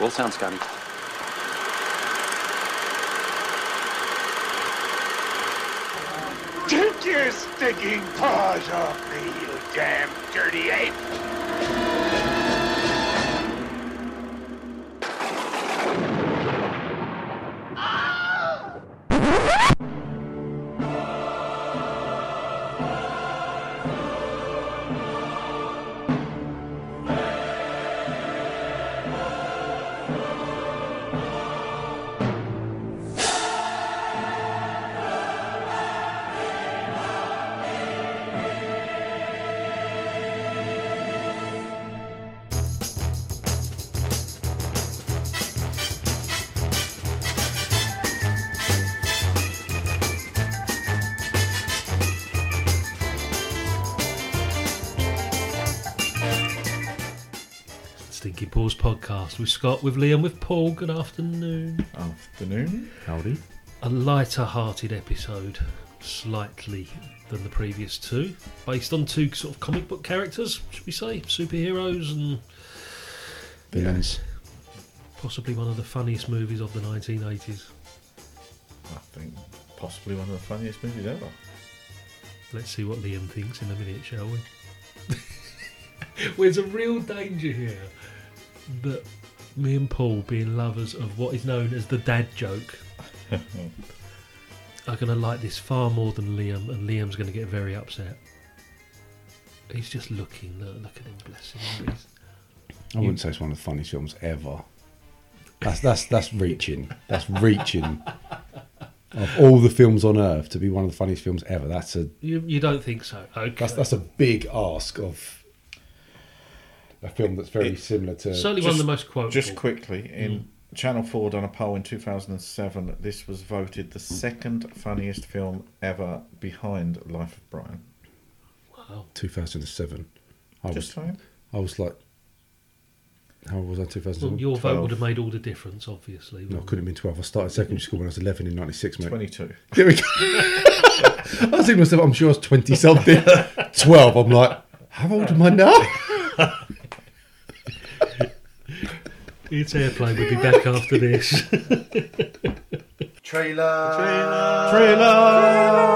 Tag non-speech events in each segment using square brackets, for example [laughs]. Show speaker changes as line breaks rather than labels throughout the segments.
All sounds scotty.
Take your sticking paws off me, you damn dirty ape!
Podcast with Scott, with Liam, with Paul. Good afternoon.
Afternoon.
Howdy.
A lighter hearted episode, slightly than the previous two, based on two sort of comic book characters, should we say? Superheroes and
Villains.
possibly one of the funniest movies of the 1980s.
I think possibly one of the funniest movies ever.
Let's see what Liam thinks in a minute, shall we? [laughs] There's a real danger here that me and Paul, being lovers of what is known as the dad joke, [laughs] are going to like this far more than Liam, and Liam's going to get very upset. He's just looking, look, look at him, bless him. He's-
I wouldn't say it's one of the funniest films ever. That's that's that's reaching. That's [laughs] reaching. Of all the films on earth to be one of the funniest films ever, that's a
You, you don't think so? Okay.
that's that's a big ask of a film that's very
It-
similar to.
Certainly one of the most quotable.
Just quickly, in mm. Channel 4 done a poll in 2007, this was voted the second funniest film ever behind Life of Brian.
Wow.
2007. I
Just
was
saying.
I was like, how old was I?
Well,
2007.
your vote
12.
would have made all the difference, obviously.
no, I couldn't have been 12. I started secondary mm-hmm. school when I was 11 in 96, mate.
22.
There we go. [laughs] I was thinking myself, I'm sure I was 20 something. [laughs] 12. I'm like, how old am I now?
It's airplane. We'll be back after this. Trailer. [laughs] Trailer. Trailer.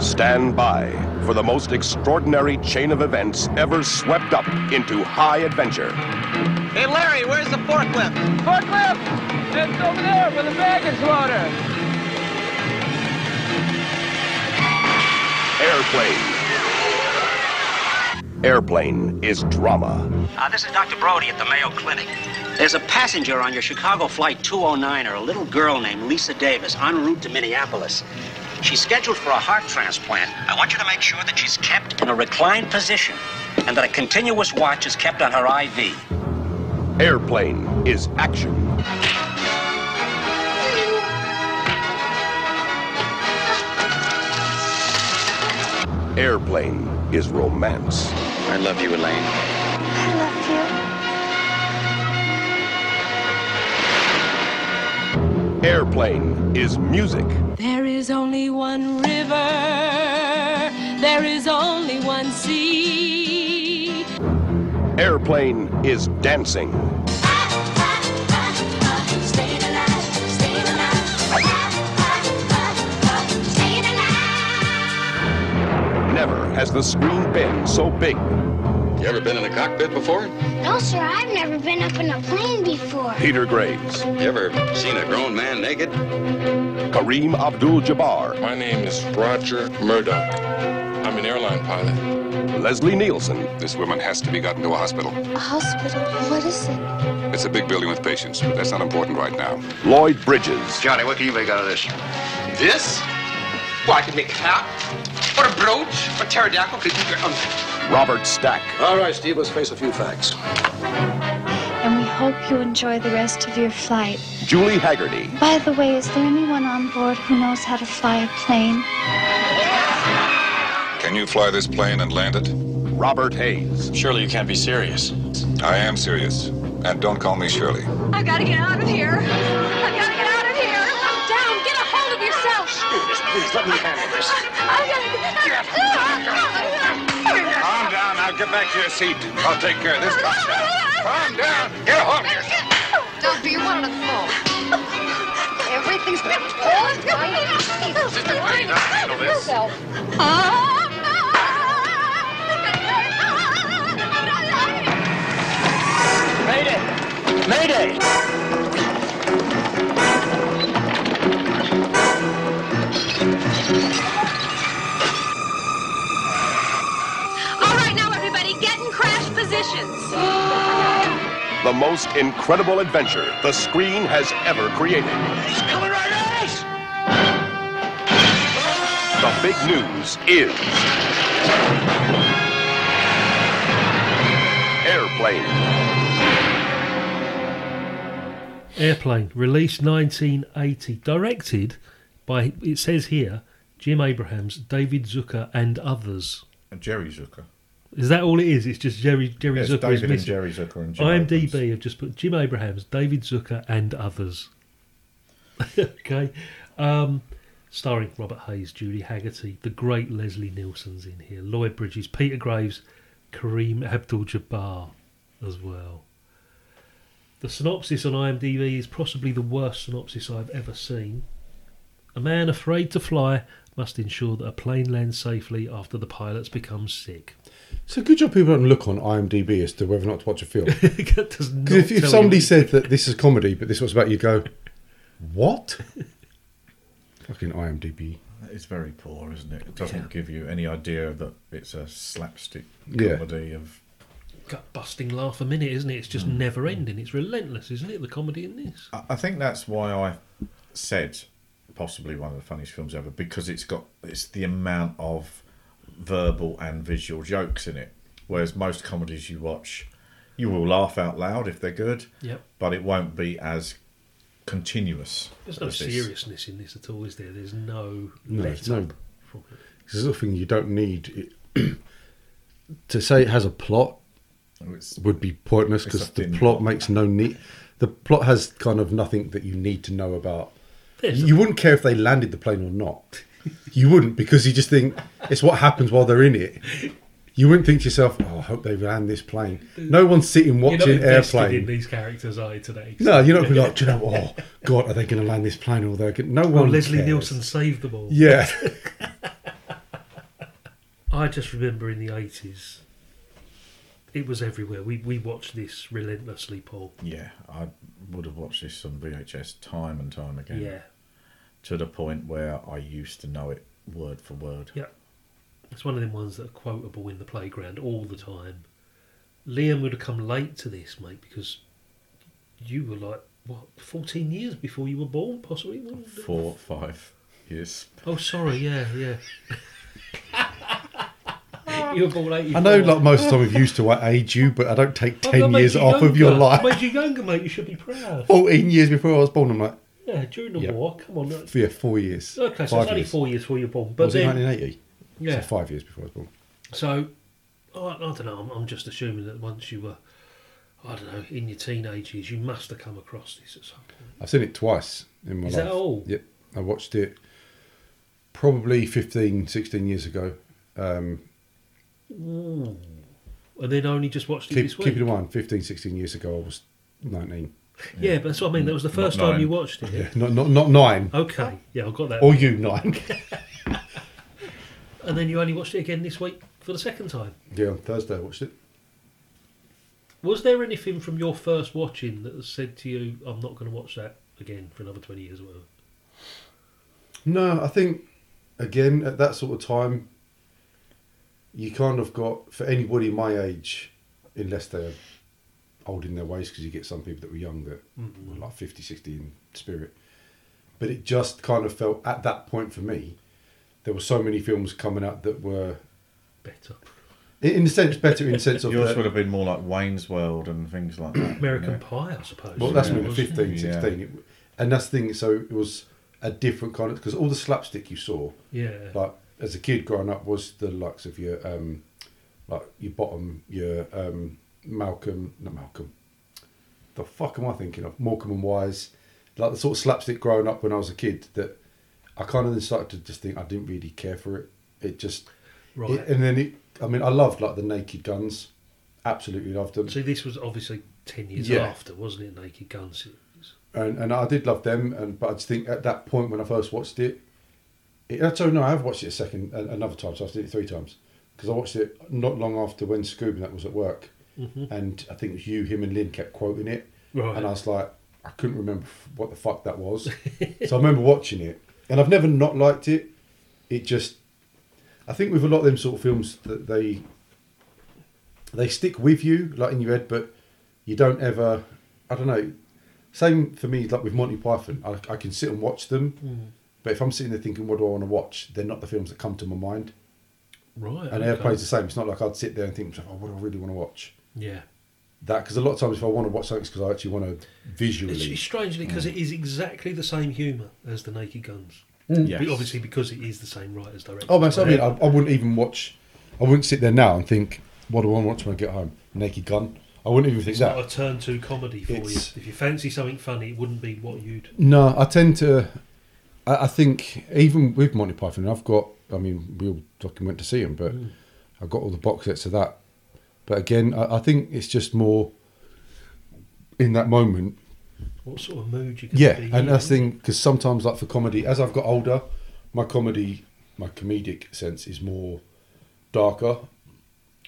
Stand by for the most extraordinary chain of events ever swept up into high adventure.
Hey, Larry, where's the forklift? Forklift! It's over there with the baggage loader.
Airplane. Airplane is drama.
Uh, this is Dr. Brody at the Mayo Clinic. There's a passenger on your Chicago Flight 209, or a little girl named Lisa Davis, en route to Minneapolis. She's scheduled for a heart transplant. I want you to make sure that she's kept in a reclined position and that a continuous watch is kept on her IV.
Airplane is action. Airplane is romance.
I love you, Elaine.
I love you.
Airplane is music.
There is only one river, there is only one sea.
Airplane is dancing. Never has the screen been so big.
You ever been in a cockpit before?
No, sir, I've never been up in a plane before.
Peter Graves,
You ever seen a grown man naked?
Kareem Abdul-Jabbar,
My name is Roger Murdoch. I'm an airline pilot.
Leslie Nielsen,
This woman has to be gotten to a hospital.
A hospital? What is it?
It's a big building with patients, but that's not important right now.
Lloyd Bridges,
Johnny, what can you make out of this?
This? Well, I can make a hat, or a brooch, or a pterodactyl. Could you, um,
Robert Stack,
All right, Steve, let's face a few facts.
And we hope you enjoy the rest of your flight.
Julie Hagerty,
By the way, is there anyone on board who knows how to fly a plane?
Can you fly this plane and land it?
Robert Hays,
Surely you can't be serious.
I am serious. And don't call me Shirley.
I've gotta get out of here.
Please, please, let me handle this.
I gotta
Calm down. Now get back to your seat. I'll take care of this. Calm down. Calm down. Get a hold of yourself.
Doctor, you wanted a phone. Everything's been falling
Sister, please, I'll handle this.
Mayday! Mayday!
Crash.
The most incredible adventure the screen has ever created.
He's coming right at us!
The big news is Airplane.
Airplane, released 1980, directed by, it says here, Jim Abrahams, David Zucker, and others.
And Jerry Zucker.
Is that all it is? It's just Jerry Jerry
Yes,
Zucker.
David and. Jerry Zucker and Jim
IMDb have just put Jim Abrahams, David Zucker, and others. [laughs] okay, um, starring Robert Hays, Judy Hagerty, the great Leslie Nielsen's in here, Lloyd Bridges, Peter Graves, Kareem Abdul-Jabbar as well. The synopsis on IMDb is possibly the worst synopsis I've ever seen. A man afraid to fly must ensure that a plane lands safely after the pilots become sick.
So good job people don't look on IMDb as to whether or not to watch a film. [laughs]
That does not
Because if, if somebody
you-
said that this is comedy, but this was about you, go, what? [laughs] Fucking IMDb.
It's very poor, isn't it? It doesn't give you any idea that it's a slapstick
Yeah.
comedy of.
gut busting laugh a minute, isn't it? It's just mm. never ending. It's relentless, isn't it? The comedy in this.
I I think that's why I said possibly one of the funniest films ever because it's got it's the amount of verbal and visual jokes in it. Whereas most comedies you watch, you will laugh out loud if they're good,
Yep.
but it won't be as continuous.
There's no
as this.
seriousness in this at all, is there? There's no
No,
let
there's no.
up.
There's nothing you don't need. It, [clears throat] to say it has a plot oh,
It's-
would be pointless because the plot
plot.
makes no need. The plot has kind of nothing that you need to know about.
There's
You wouldn't care if they landed the plane or not. You wouldn't because you just think it's what happens while they're in it. You wouldn't think to yourself, "Oh, I hope they land this plane." No one's sitting
You're not
watching airplane.
in these characters, are you, today?
No, you're not going to be like, [laughs] do you know, oh, God, are they going to land this plane or they're going No
Well,
one
Leslie
cares.
Nielsen saved them all.
Yeah. [laughs]
I just remember in the 80s, it was everywhere. We, we watched this relentlessly, Paul.
Yeah, I would have watched this on VHS time and time again.
Yeah.
To the point where I used to know it word for word.
Yeah. It's one of them ones that are quotable in the playground all the time. Liam would have come late to this, mate, because you were like, what, 14 years before you were born, possibly? wasn't it?
Four, five years.
Oh, sorry, yeah, yeah. [laughs] you were born 84.
I know, like most of the time, I've used to I age you, but I don't take 10 years
you
off of your life.
I made you younger, mate. You should be proud.
14 years before I was born, I'm like,
Yeah, during the
Yeah.
war. Come on.
yeah, four years.
Okay, so it's only four years before you were born. But
was it
then,
1980?
Yeah.
So five years before I was born.
So, I, I don't know. I'm, I'm just assuming that once you were, I don't know, in your teenage years, you must have come across this at some point.
I've seen it twice in my life.
Is
life.
that all?
Yep. I watched it probably 15, 16 years ago. Um.
And then only just watched it
keep,
this week.
keep it in mind, 15, 16 years ago, I was 19.
Yeah, but that's what I mean. That was the
Not
first time
nine.
you watched it.
Yeah, [laughs] not, not, not nine.
Okay, yeah, I got that.
Or you, nine. [laughs]
And then you only watched it again this week for the second time.
yeah, on Thursday I watched it.
Was there anything from your first watching that said to you, "I'm not going to watch that again for another twenty years"? Or whatever?
No, I think again at that sort of time, you kind of got for anybody my age, unless they're old in their ways, because you get some people that were young that
Mhm.
were like 50, 60 in spirit. But it just kind of felt at that point for me, there were so many films coming out that were
better.
In, in a sense, better in the sense [laughs] of
Yours
the-
would have been more like Wayne's World and things like that.
American
you know?
Pie, I suppose.
Well, that's
Yeah.
when 15, 16. It- and that's the thing, so it was a different kind of, because all the slapstick you saw,
Yeah.
like as a kid growing up, was the likes of your, um, like your bottom, your um, Malcolm, not Malcolm, the fuck am I thinking of? Morecambe and Wise, like the sort of slapstick growing up when I was a kid. That I kind of then started to just think I didn't really care for it. It just,
Right.
it- and then it. I mean, I loved like the Naked Guns, absolutely loved them.
See, this was obviously 10 years
Yeah.
after, wasn't it? Naked Guns.
and, and I did love them. And but I just think at that point when I first watched it, it actually no, I have watched it a second, another time. So I've seen it three times because I watched it not long after when Scoob and that was at work,
Mhm.
and I think it was you, him, and Lynn kept quoting it,
Right.
and I was like, I couldn't remember what the fuck that was. so I remember watching it, and I've never not liked it. It just, I think with a lot of them sort of films that they they stick with you like in your head, but you don't ever. I don't know. Same for me, like with Monty Python. I, I can sit and watch them,
Mm.
but if I'm sitting there thinking, what do I want to watch? They're not the films that come to my mind.
Right.
And
okay.
Airplane's the same. It's not like I'd sit there and think, oh, what do I really want to watch?
Yeah.
That because a lot of times if I want to watch something, it's because I actually want to visually.
It's, it's strangely because it is exactly the same humour as the Naked Guns.
Mm.
But
Yes.
obviously, because it is the same writers directors.
Oh man, so I mean, I, I wouldn't even watch. I wouldn't sit there now and think, what do I want to watch when I get home? Naked Gun. I wouldn't even think
it's
that.
not a turn to comedy for you. If you fancy something funny, it wouldn't be what you'd.
No, I tend to. I, I think even with Monty Python, I've got. I mean, we all fucking went to see him, but
Mm.
I've got all the box sets of that. But again, I, I think it's just more in that moment.
What sort of mood you can
Yeah,
be
and
in.
that's the thing because sometimes, like for comedy, as I've got older, my comedy, my comedic sense is more darker.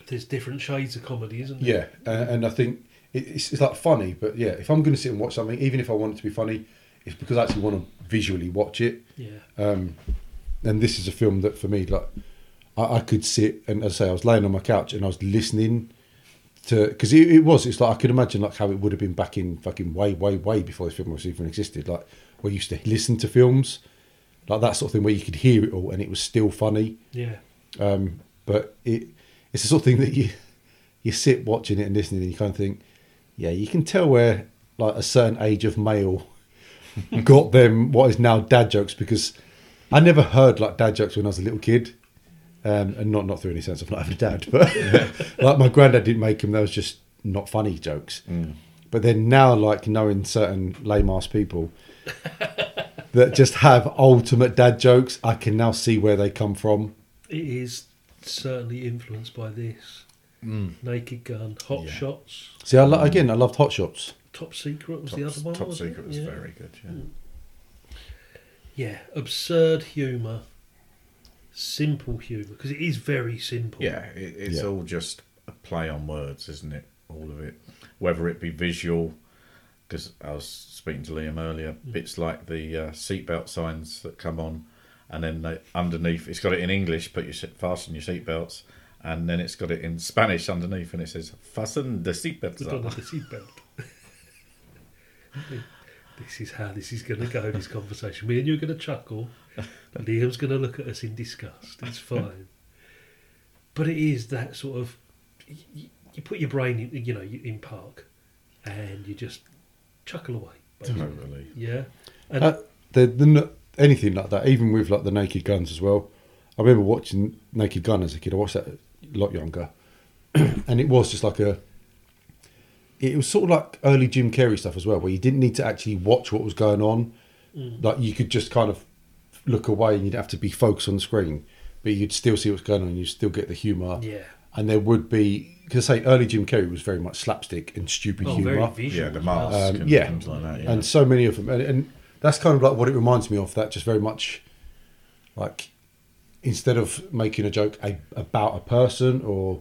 There's different shades of comedy, isn't
Yeah,
there?
and, and I think it, it's, it's like funny, but yeah, if I'm going to sit and watch something, even if I want it to be funny, it's because I actually want to visually watch it.
Yeah.
Um, and this is a film that for me, like, I, I could sit and as I say, I was laying on my couch and I was listening to because it, it was. It's like I could imagine like how it would have been back in fucking way, way, way before this film was even existed. Like we used to listen to films, like that sort of thing, where you could hear it all and it was still funny.
Yeah.
Um, but it it's the sort of thing that you you sit watching it and listening and you kind of think, yeah, you can tell where like a certain age of male [laughs] got them what is now dad jokes because I never heard like dad jokes when I was a little kid. Um, and not not through any sense of not having a dad, but [laughs] like my granddad didn't make them. They was just not funny jokes. But then now, like knowing certain lame ass people that just have ultimate dad jokes, I can now see where they come from.
It is certainly influenced by this.
Mm.
Naked Gun, Hot Shots,
See, I lo- again, I loved Hot Shots.
Top Secret was
Top,
the other one.
Top Secret
it?
was
Yeah.
very good. Yeah.
Mm. Yeah, absurd humour, simple humour because it is very simple.
Yeah, it, it's
Yeah.
all just a play on words, isn't it? All of it, whether it be visual, because I was speaking to Liam earlier,
Mm.
bits like the uh, seatbelt signs that come on, and then they, underneath it's got it in English, put your se- fasten your seatbelts, and then it's got it in Spanish underneath, and it says fasten the seatbelts.
Put on
up."
the seatbelt. [laughs] [laughs] this is how this is going to go. This conversation. Me and you are going to chuckle. [laughs] Liam's going to look at us in disgust. It's fine. but it is that sort of. You, you put your brain, in, you know, in park, and you just chuckle away. basically.
Totally.
Yeah. And
Uh, the, the, anything like that, even with like the Naked Guns as well. I remember watching Naked Gun as a kid. I watched that a lot younger, [clears throat] and it was just like a. It was sort of like early Jim Carrey stuff as well, where you didn't need to actually watch what was going on.
Mm.
Like you could just kind of look away, and you'd have to be focused on the screen, but you'd still see what's going on. and You still get the humour.
Yeah.
And there would be because I say early Jim Carrey was very much slapstick and stupid
Oh,
humour.
Yeah, the mask
Um,
and
yeah.
like that. Yeah.
and so many of them, and, and that's kind of like what it reminds me of. That just very much like instead of making a joke a, about a person or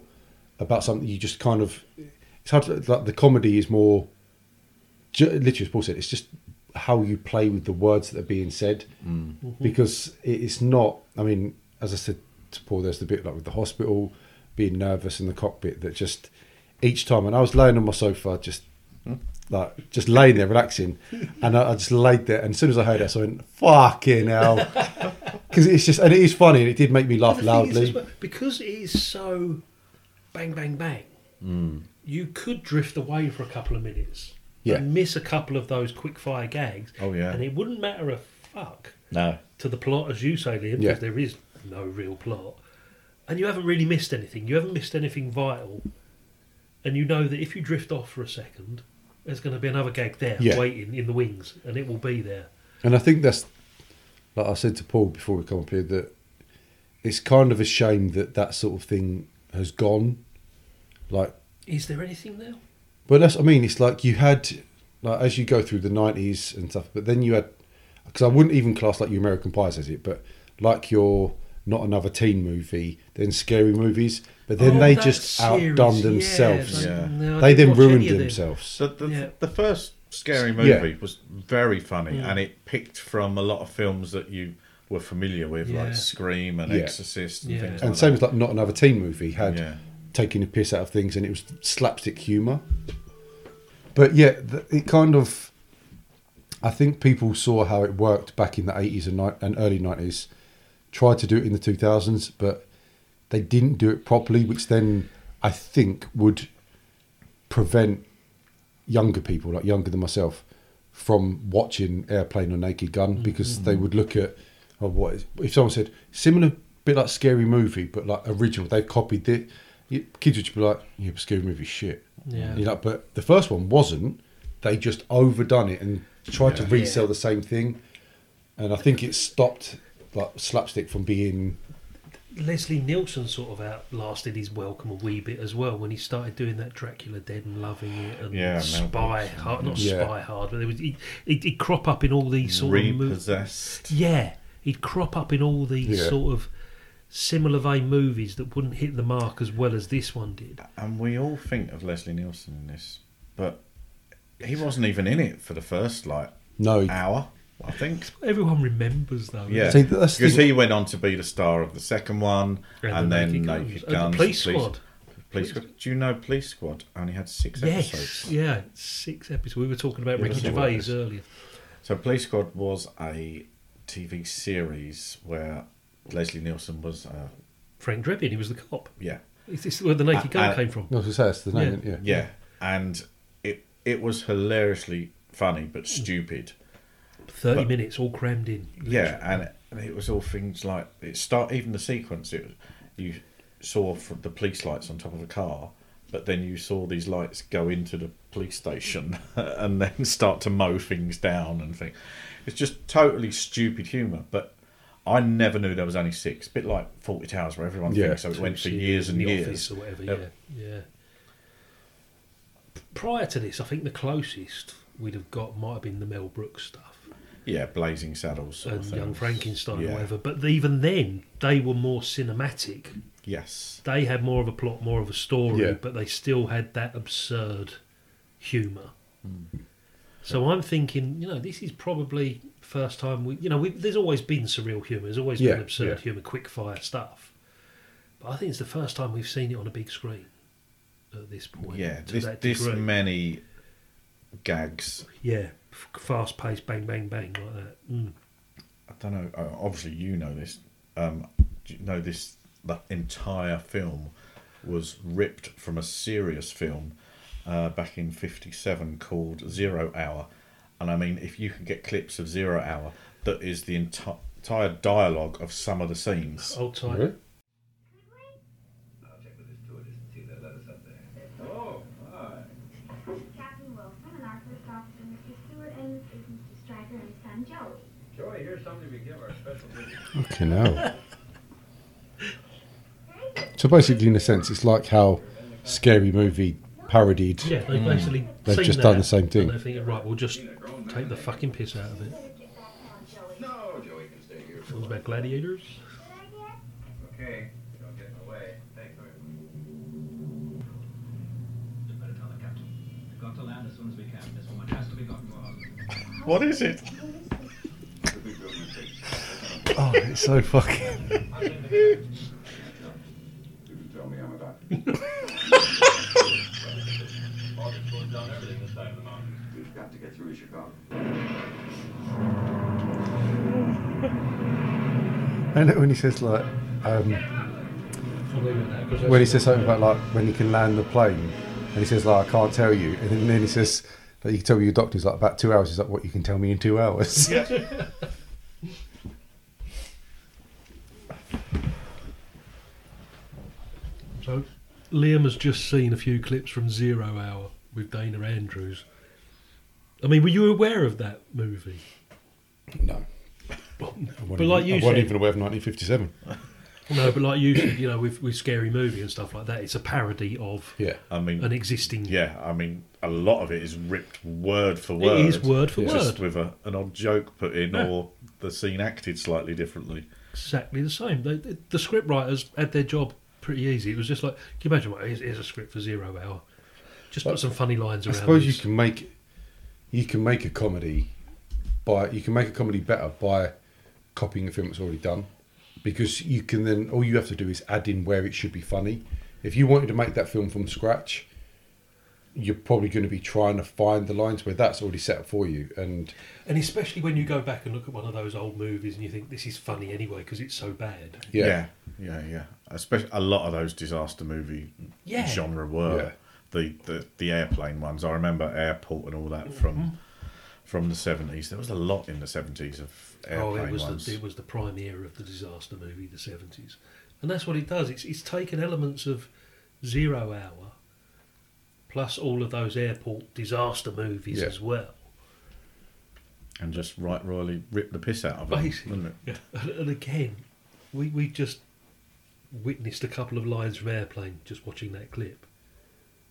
about something, you just kind of it's hard. To, like the comedy is more ju- literally as Paul said. It's just how you play with the words that are being said mm. mm-hmm. because it's not. I mean, as I said to Paul, there's the bit like with the hospital being nervous in the cockpit that just each time, and I was laying on my sofa just hmm? like just laying there relaxing, and I, I just laid there. And as soon as I heard it, I went, "Fucking hell!" [laughs] Because it's just, and it is funny, and it did make me laugh
And the thing is
loudly.
well, because it is so bang, bang, bang. Mm. You could drift away for a couple of minutes
Yeah.
and miss a couple of those quick fire gags.
Oh, yeah.
and it wouldn't matter a fuck
no,
to the plot, as you say, Liam, because there is no real plot, and you haven't really missed anything. You haven't missed anything vital, and you know that if you drift off for a second, There's going to be another gag there
Yeah.
waiting in the wings, and it will be there.
And I think that's, like I said to Paul before we come up here, that it's kind of a shame that that sort of thing has gone. Like,
Is there anything now?
but that's, I mean, it's like you had, like, as you go through the 90s and stuff, but then you had, because I wouldn't even class like your American Pies as it, but like your Not Another Teen movie, then Scary Movies, but then
Oh,
they just
series,
outdone
yeah,
themselves.
like, no,
they then ruined
them.
themselves.
The, the,
Yeah.
the first scary movie
Yeah.
was very funny, and it picked from a lot of films that you were familiar with,
Yeah.
like Scream and
Yeah.
Exorcist and
Yeah.
things
And
like
same
that.
as like Not Another Teen movie had
Yeah.
Taking a piss out of things, and it was slapstick humour. But yeah, it kind of. I think people saw how it worked back in the eighties and, ni- and early nineties. Tried to do it in the two thousands, but they didn't do it properly, which then I think would prevent younger people, like younger than myself, from watching Airplane or Naked Gun mm-hmm. because mm-hmm. they would look at oh, what is, if someone said similar bit like Scary Movie, but like original, they've copied it. You- Kids would just be like, "Yeah, but Scary Movie shit."
Yeah.
You know, but the first one wasn't. They just overdone it and tried to resell
Yeah.
the same thing, and I think it stopped like slapstick from being.
Leslie Nielsen sort of outlasted his welcome a wee bit as well when he started doing that Dracula Dead and loving it and
Yeah,
Spy
Gibson,
Hard, not
yeah.
Spy Hard, but there was he, he'd, he'd crop up in all these sort of movies. Yeah, he'd crop up in all these
Yeah.
sort of similar vein movies that wouldn't hit the mark as well as this one did.
And we all think of Leslie Nielsen in this, but he wasn't even in it for the first like
No,
hour. I think.
Everyone remembers though.
Yeah,
See, that's the
because
thing-
he went on to be the star of the second one,
And
and,
the
then
Naked
Naked
Guns.
Guns,
And the Police Squad.
Police Squad. Do you know Police Squad only had six
Yes,
episodes?
yeah, six episodes. We were talking about
Yeah,
Ricky Gervais earlier.
So Police Squad was a TV series where Leslie Nielsen was, uh,
Frank Drebin, he was the cop.
yeah,
Is this where the Naked
Uh,
Gun
uh,
came from?
I was gonna that's the name. Yeah,
yeah, and it it was hilariously funny but stupid.
Thirty
but-
minutes, all crammed in.
Yeah, and, and it was all things like it start even the sequence. It was, you saw fr- the police lights on top of a car, but then you saw these lights go into the police station [laughs] and then start to mow things down and things. It's just totally stupid humour, but. I never knew there was only six. A bit like Fawlty Towers, where everyone
Yeah.
thinks so. It went for years and
in the
years.
office or whatever.
Yep.
Yeah, yeah. Prior to this, I think the closest we'd have got might have been the Mel Brooks stuff
Yeah, Blazing Saddles
and. Young Frankenstein
Yeah.
or whatever. But even then, they were more cinematic.
Yes.
They had more of a plot, more of a story,
Yeah.
but they still had that absurd humour.
Hmm.
So I'm thinking, you know, this is probably first time we, you know, there's always been surreal humour, there's always
Yeah,
been absurd
yeah.
humour, quick fire stuff. But I think it's the first time we've seen it on a big screen at this point.
Yeah,
to
this,
that
this
degree.
many gags.
Yeah, fast paced, bang, bang, bang like that. Mm.
I don't know. uh, Obviously, you know this. Um, do you know this? The entire film was ripped from a serious film uh, back in '57 called Zero Hour, and I mean, if you can get clips of Zero Hour, that is the enti- entire dialogue of some of the scenes.
Old time.
Really?
Captain Wilson and our first officer, Mr. Stewart, and this is Mr. Stryker and his son, Joey.
Joey, here's something we give our special visit.
Okay, now. So basically, in a sense, it's like how Scary Movie parodied.
Yeah, they mm. basically
They've just
that,
done the same thing.
And they're thinking, right, we'll just take the fucking piss out of it.
No, Joey can stay here.
Films about gladiators.
Okay, don't get in the way. Thanks,
Better tell the captain. Got to land as soon as we can. This woman has to be gotten to a hospital.
What is it? [laughs]
Oh, it's so fucking. [laughs]
You can tell me I'm a doctor.
August goes down everything this side of the mountain.
We've got to get through to Chicago.
And when he says like, um, when he says something about like when he can land the plane, and he says like I can't tell you, and then, then he says that you can tell me your doctor's like about two hours. He's like, what you can tell me in two hours? [laughs]
So Liam has just seen a few clips from Zero Hour with Dana Andrews. I mean, were you aware of that movie?
No.
But,
I wasn't,
but like you
I wasn't
said,
even aware of 1957.
no, but like you said, you know, with with scary movie and stuff like that, it's a parody of
Yeah.
I mean,
an existing.
yeah, I mean, a lot of it is ripped word for word.
is word for
just
word.
with a, an odd joke put in,
Yeah.
or the scene acted slightly differently.
exactly the same. They, the, the script writers had their job pretty easy. It was just like, can you imagine? What, here's, here's a script for Zero Hour. Just put some funny lines around.
I
around.
suppose you can make you can make a comedy by you can make a comedy better by copying a film that's already done because you can then all you have to do is add in where it should be funny. If you wanted to make that film from scratch, you're probably going to be trying to find the lines where that's already set up for you. And
And especially when you go back and look at one of those old movies and you think this is funny anyway because it's so bad.
yeah,
yeah, yeah, yeah. Especially a lot of those disaster movie
Yeah.
genre were
Yeah.
The, the the airplane ones. I remember Airport and all that from mm-hmm. from the seventies. There was a lot in the seventies of
Oh,
airplane
it was
ones.
the, it was the prime era of the disaster movie, the seventies, and that's what it does. It's it's taken elements of Zero Hour, plus all of those airport disaster movies
Yeah.
as well.
and just right royally ripped the piss out of them,
Basically,
wouldn't it?
and, and again, we we just witnessed a couple of lines from Airplane just watching that clip,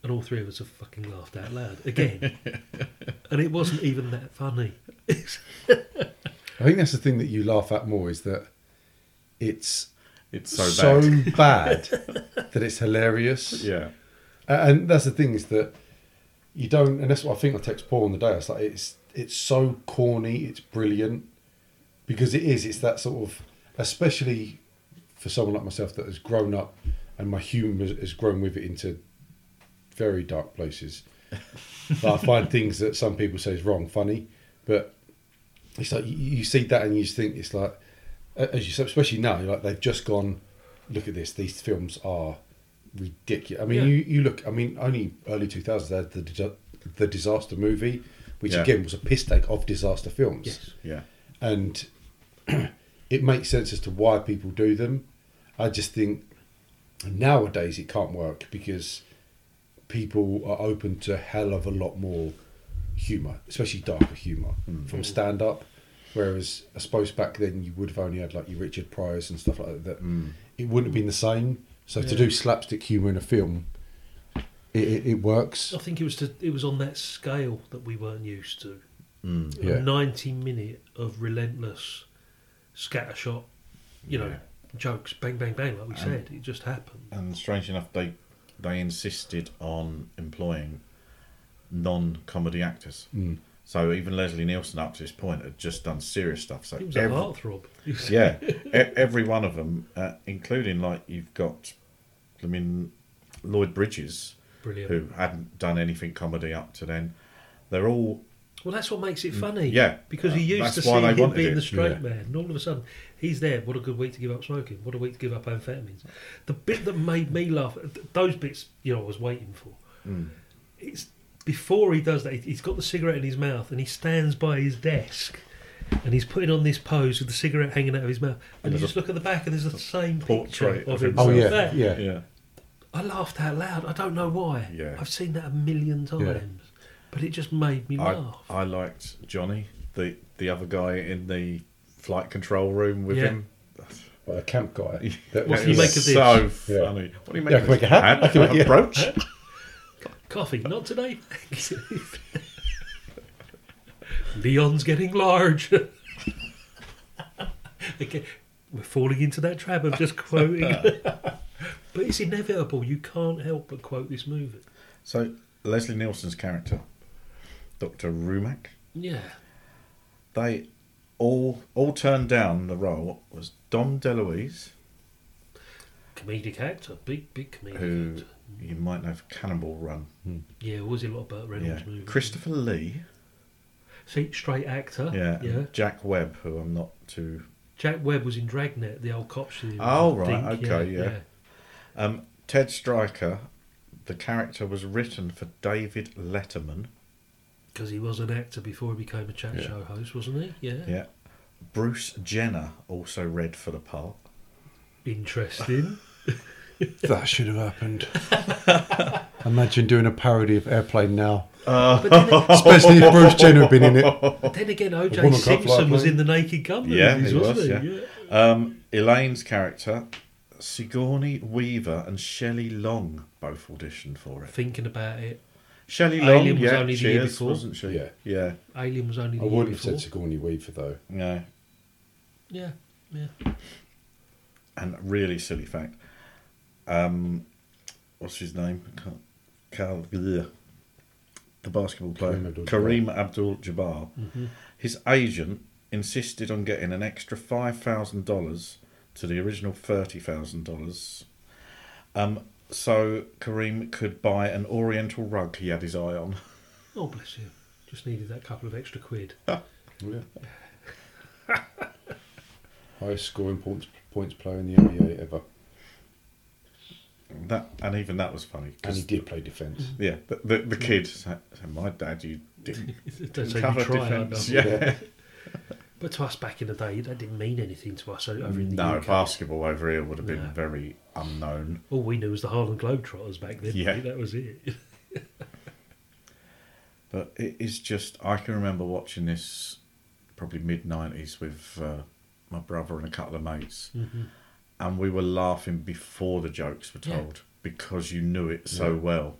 and all three of us have fucking laughed out loud again, [laughs] and it wasn't even that funny. [laughs]
I think that's the thing that you laugh at more is that it's
It's so bad.
bad [laughs] that it's hilarious.
Yeah.
And that's the thing is that you don't, and that's what I think I text Paul on the day. It's like it's it's so corny, it's brilliant because it is. It's that sort of, especially for someone like myself that has grown up and my humour has- has grown with it into very dark places. but I find things that some people say is wrong funny, but it's like you, you see that and you just think it's like, as you said, especially now, you're like they've just gone. Look at this; these films are ridiculous. I mean,
Yeah.
you, you look. I mean, only early two thousands they had the the disaster movie, which
Yeah.
again was a piss take of disaster films.
Yes.
Yeah.
and [clears throat] it makes sense as to why people do them. I just think nowadays it can't work because people are open to a hell of a lot more humour, especially darker humour hmm. from stand up. Whereas I suppose back then you would have only had like your Richard Pryors and stuff like that. that hmm. It wouldn't have been the same. So to do slapstick humour in a film, it, it, it works.
I think it was to, it was on that scale that we weren't used to. Hmm.
Yeah.
A ninety minute of relentless scattershot, you know,
Yeah.
jokes, bang, bang, bang, like we
And-
said. It just happened.
And strange enough, they they insisted on employing non-comedy actors.
Mm.
So even Leslie Nielsen, up to this point, had just done serious stuff. So
It was a heartthrob.
yeah, [laughs] e- every one of them, uh, including like you've got, I mean, Lloyd Bridges,
Brilliant.
who hadn't done anything comedy up to then. They're all
Well, that's what makes it funny.
Mm, yeah.
because he
Uh,
used
that's
to see him being
it.
the straight
Yeah.
man, and all of a sudden he's there. What a good week to give up smoking. What a week to give up amphetamines. The bit that made me laugh, those bits, you know, I was waiting for.
Mm.
It's before he does that. he- He's got the cigarette in his mouth, and he stands by his desk. And he's putting on this pose with the cigarette hanging out of his mouth. And,
And
you
there's
just look at the back, and there's the same
portrait
picture of
of
him.
Oh yeah,
That-
yeah.
yeah.
I laughed out loud. I don't know why.
Yeah.
I've seen that a million times, but it just made me
I,
laugh.
I liked Johnny, the the other guy in the flight control room with
Yeah.
him.
Well, a camp guy. [laughs]
What
That
do you make of this?
So
Yeah.
funny. What do you make
Yeah, I
of
can make
this?
a hat. I can make- yeah.
approach. [laughs]
Coffee, not today. [laughs] Leon's getting large. okay, we're falling into that trap of just quoting. but it's inevitable. You can't help but quote this movie.
So Leslie Nielsen's character, Doctor Rumack,
Yeah.
they all all turned down the role was Dom DeLuise,
Comedic actor, big, big comedic
who
actor.
you might know for Cannonball Run.
Yeah, was he a lot of Burt Reynolds
Yeah.
movies?
Christopher Lee.
See, straight actor.
Yeah.
Yeah.
Jack Webb, who I'm not too.
Jack Webb was in Dragnet, the old cop series.
Oh,
I
right,
think.
okay, yeah. Um, Ted Striker, the character was written for David Letterman.
Because he was an actor before he became a chat
Yeah.
show host, wasn't he? Yeah.
Yeah. Bruce Jenner also read for the part.
Interesting. [laughs]
That should have happened. [laughs] Imagine doing a parody of Airplane now. [laughs]
But then,
Especially if Bruce Jenner had been in it.
but then again, O.J.
woman can't fly a
Simpson was
plane.
in the Naked Gun
Yeah,
movies,
he
wasn't
was.
he?
Yeah. Um, Elaine's character, Sigourney Weaver and Shelley Long both auditioned for it.
Thinking about it,
Shelley Long,
Alien was
yeah,
only the year
is,
before.
wasn't she?
Yeah.
yeah,
Alien was only
I
the year I
wouldn't have
before.
said Sigourney Weaver though.
yeah.
Yeah, yeah.
And really silly fact. Um, what's his name? Carl, Carl bleh. the basketball player,
Kareem Abdul-Jabbar.
Kareem Abdul-Jabbar.
Mhm.
His agent insisted on getting an extra five thousand dollars to the original thirty thousand dollars. Um, so Kareem could buy an Oriental rug he had his eye on.
Oh, bless you. Just needed that couple of extra quid. [laughs]
Yeah. Highest scoring points points player in the NBA ever,
That and even that was funny. 'cause
and he did play defence. Mm-hmm.
Yeah, the the, the kid said, "My dad, you didn't [laughs]
Don't say you
cover
try,
defence."
I know.
Yeah.
But to us back in the day, that didn't mean anything to us over in the
No,
UK.
basketball over here would have been
No.
very unknown.
All we knew was the Harlem Globetrotters back then.
Yeah.
That was it. [laughs]
But it is just, I can remember watching this probably mid 90s with uh, my brother and a couple of mates.
Mhm.
And we were laughing before the jokes were
Yeah.
told because you knew it so
Yeah.
well.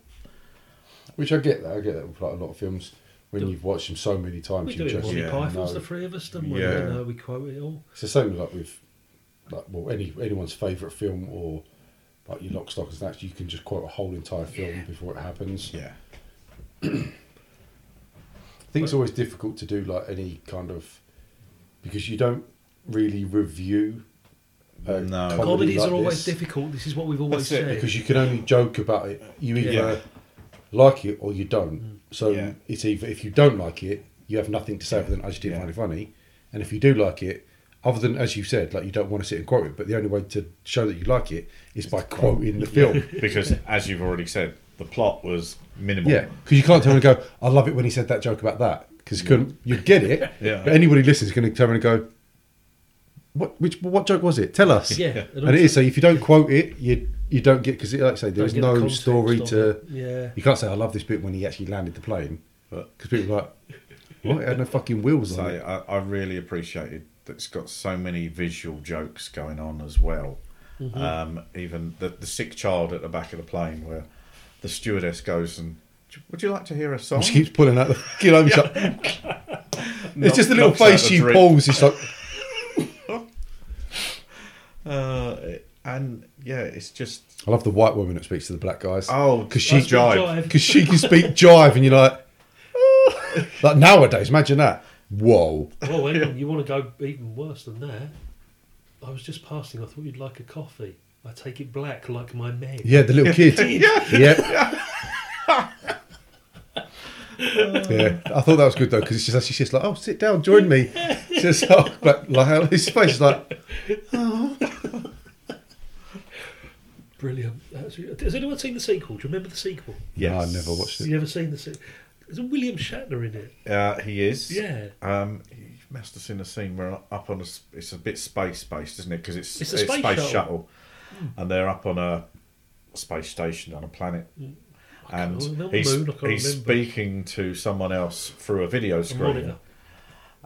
Which I get that. I get that with like a lot of films. When
Do-
you've watched them so many times,
we
you
do it
just
Monty
Yeah.
Python's
know.
the three of us, don't we?
Yeah.
You know, we quote it all.
It's the same like with like well any anyone's favourite film or like your lock stock and snatch. You can just quote a whole entire film before it happens.
Yeah. [clears throat]
I think it's always difficult to do like any kind of because you don't really review. uh,
No.
Comedies
like
are always
this
difficult. This is what we've always
That's it,
said.
because you can only joke about it. You either
Yeah.
Like it or you don't. Mm. So
Yeah.
it's either if you don't like it, you have nothing to say other than I just didn't
Yeah.
find it funny, and if you do like it, other than as you said, like you don't want to sit and quote it, but the only way to show that you like it is by quoting the film. [laughs]
because, as you've already said, the plot was minimal.
Yeah, because you can't turn and go, I love it when he said that joke about that. Because you couldn't. You'd get it, [laughs]
Yeah.
but anybody listening is going to turn and go, what which what joke was it? Tell us.
Yeah, and
and, it is so if you don't quote it, you you don't get because like I say, there's
get the
no story to.
it. Yeah.
You can't say I love this bit when he actually landed the plane,
But
because people are like, what? It had no fucking wheels
so
on it.
I, I really appreciated that it's got so many visual jokes going on as well.
Mm-hmm.
Um, even the, the sick child at the back of the plane where the stewardess goes and would you like to hear a song?
She keeps pulling out the [laughs] fucking home. It's just the little face she
drip.
pulls. It's like,
Uh, and yeah, it's just
I love the white woman that speaks to the black guys.
Oh,
because she
that's jive.
because she can speak jive, and you're like, like nowadays. Imagine that. Whoa.
Well, hang on, you want to go even worse than that? I was just passing. I thought you'd like a coffee. I take it black like my Meg.
Yeah, the little [laughs] kid.
Yeah.
yeah. [laughs] yeah, I thought that was good though because it's just she's just like, oh, sit down, join me. [laughs] Just oh, like, like his face is like, oh. [laughs]
Brilliant. That's, has anyone seen the sequel? Do you remember the sequel?
yeah, I never watched it.
you ever seen the sequel? There's a William Shatner in it.
Uh, he is.
Yeah.
Um, you must have seen a scene where up on a, It's a bit space based, isn't it? Because it's
It's a space
shuttle,
shuttle.
and they're up on a space station on a planet. And he's,
moon,
he's speaking to someone else through a video screen,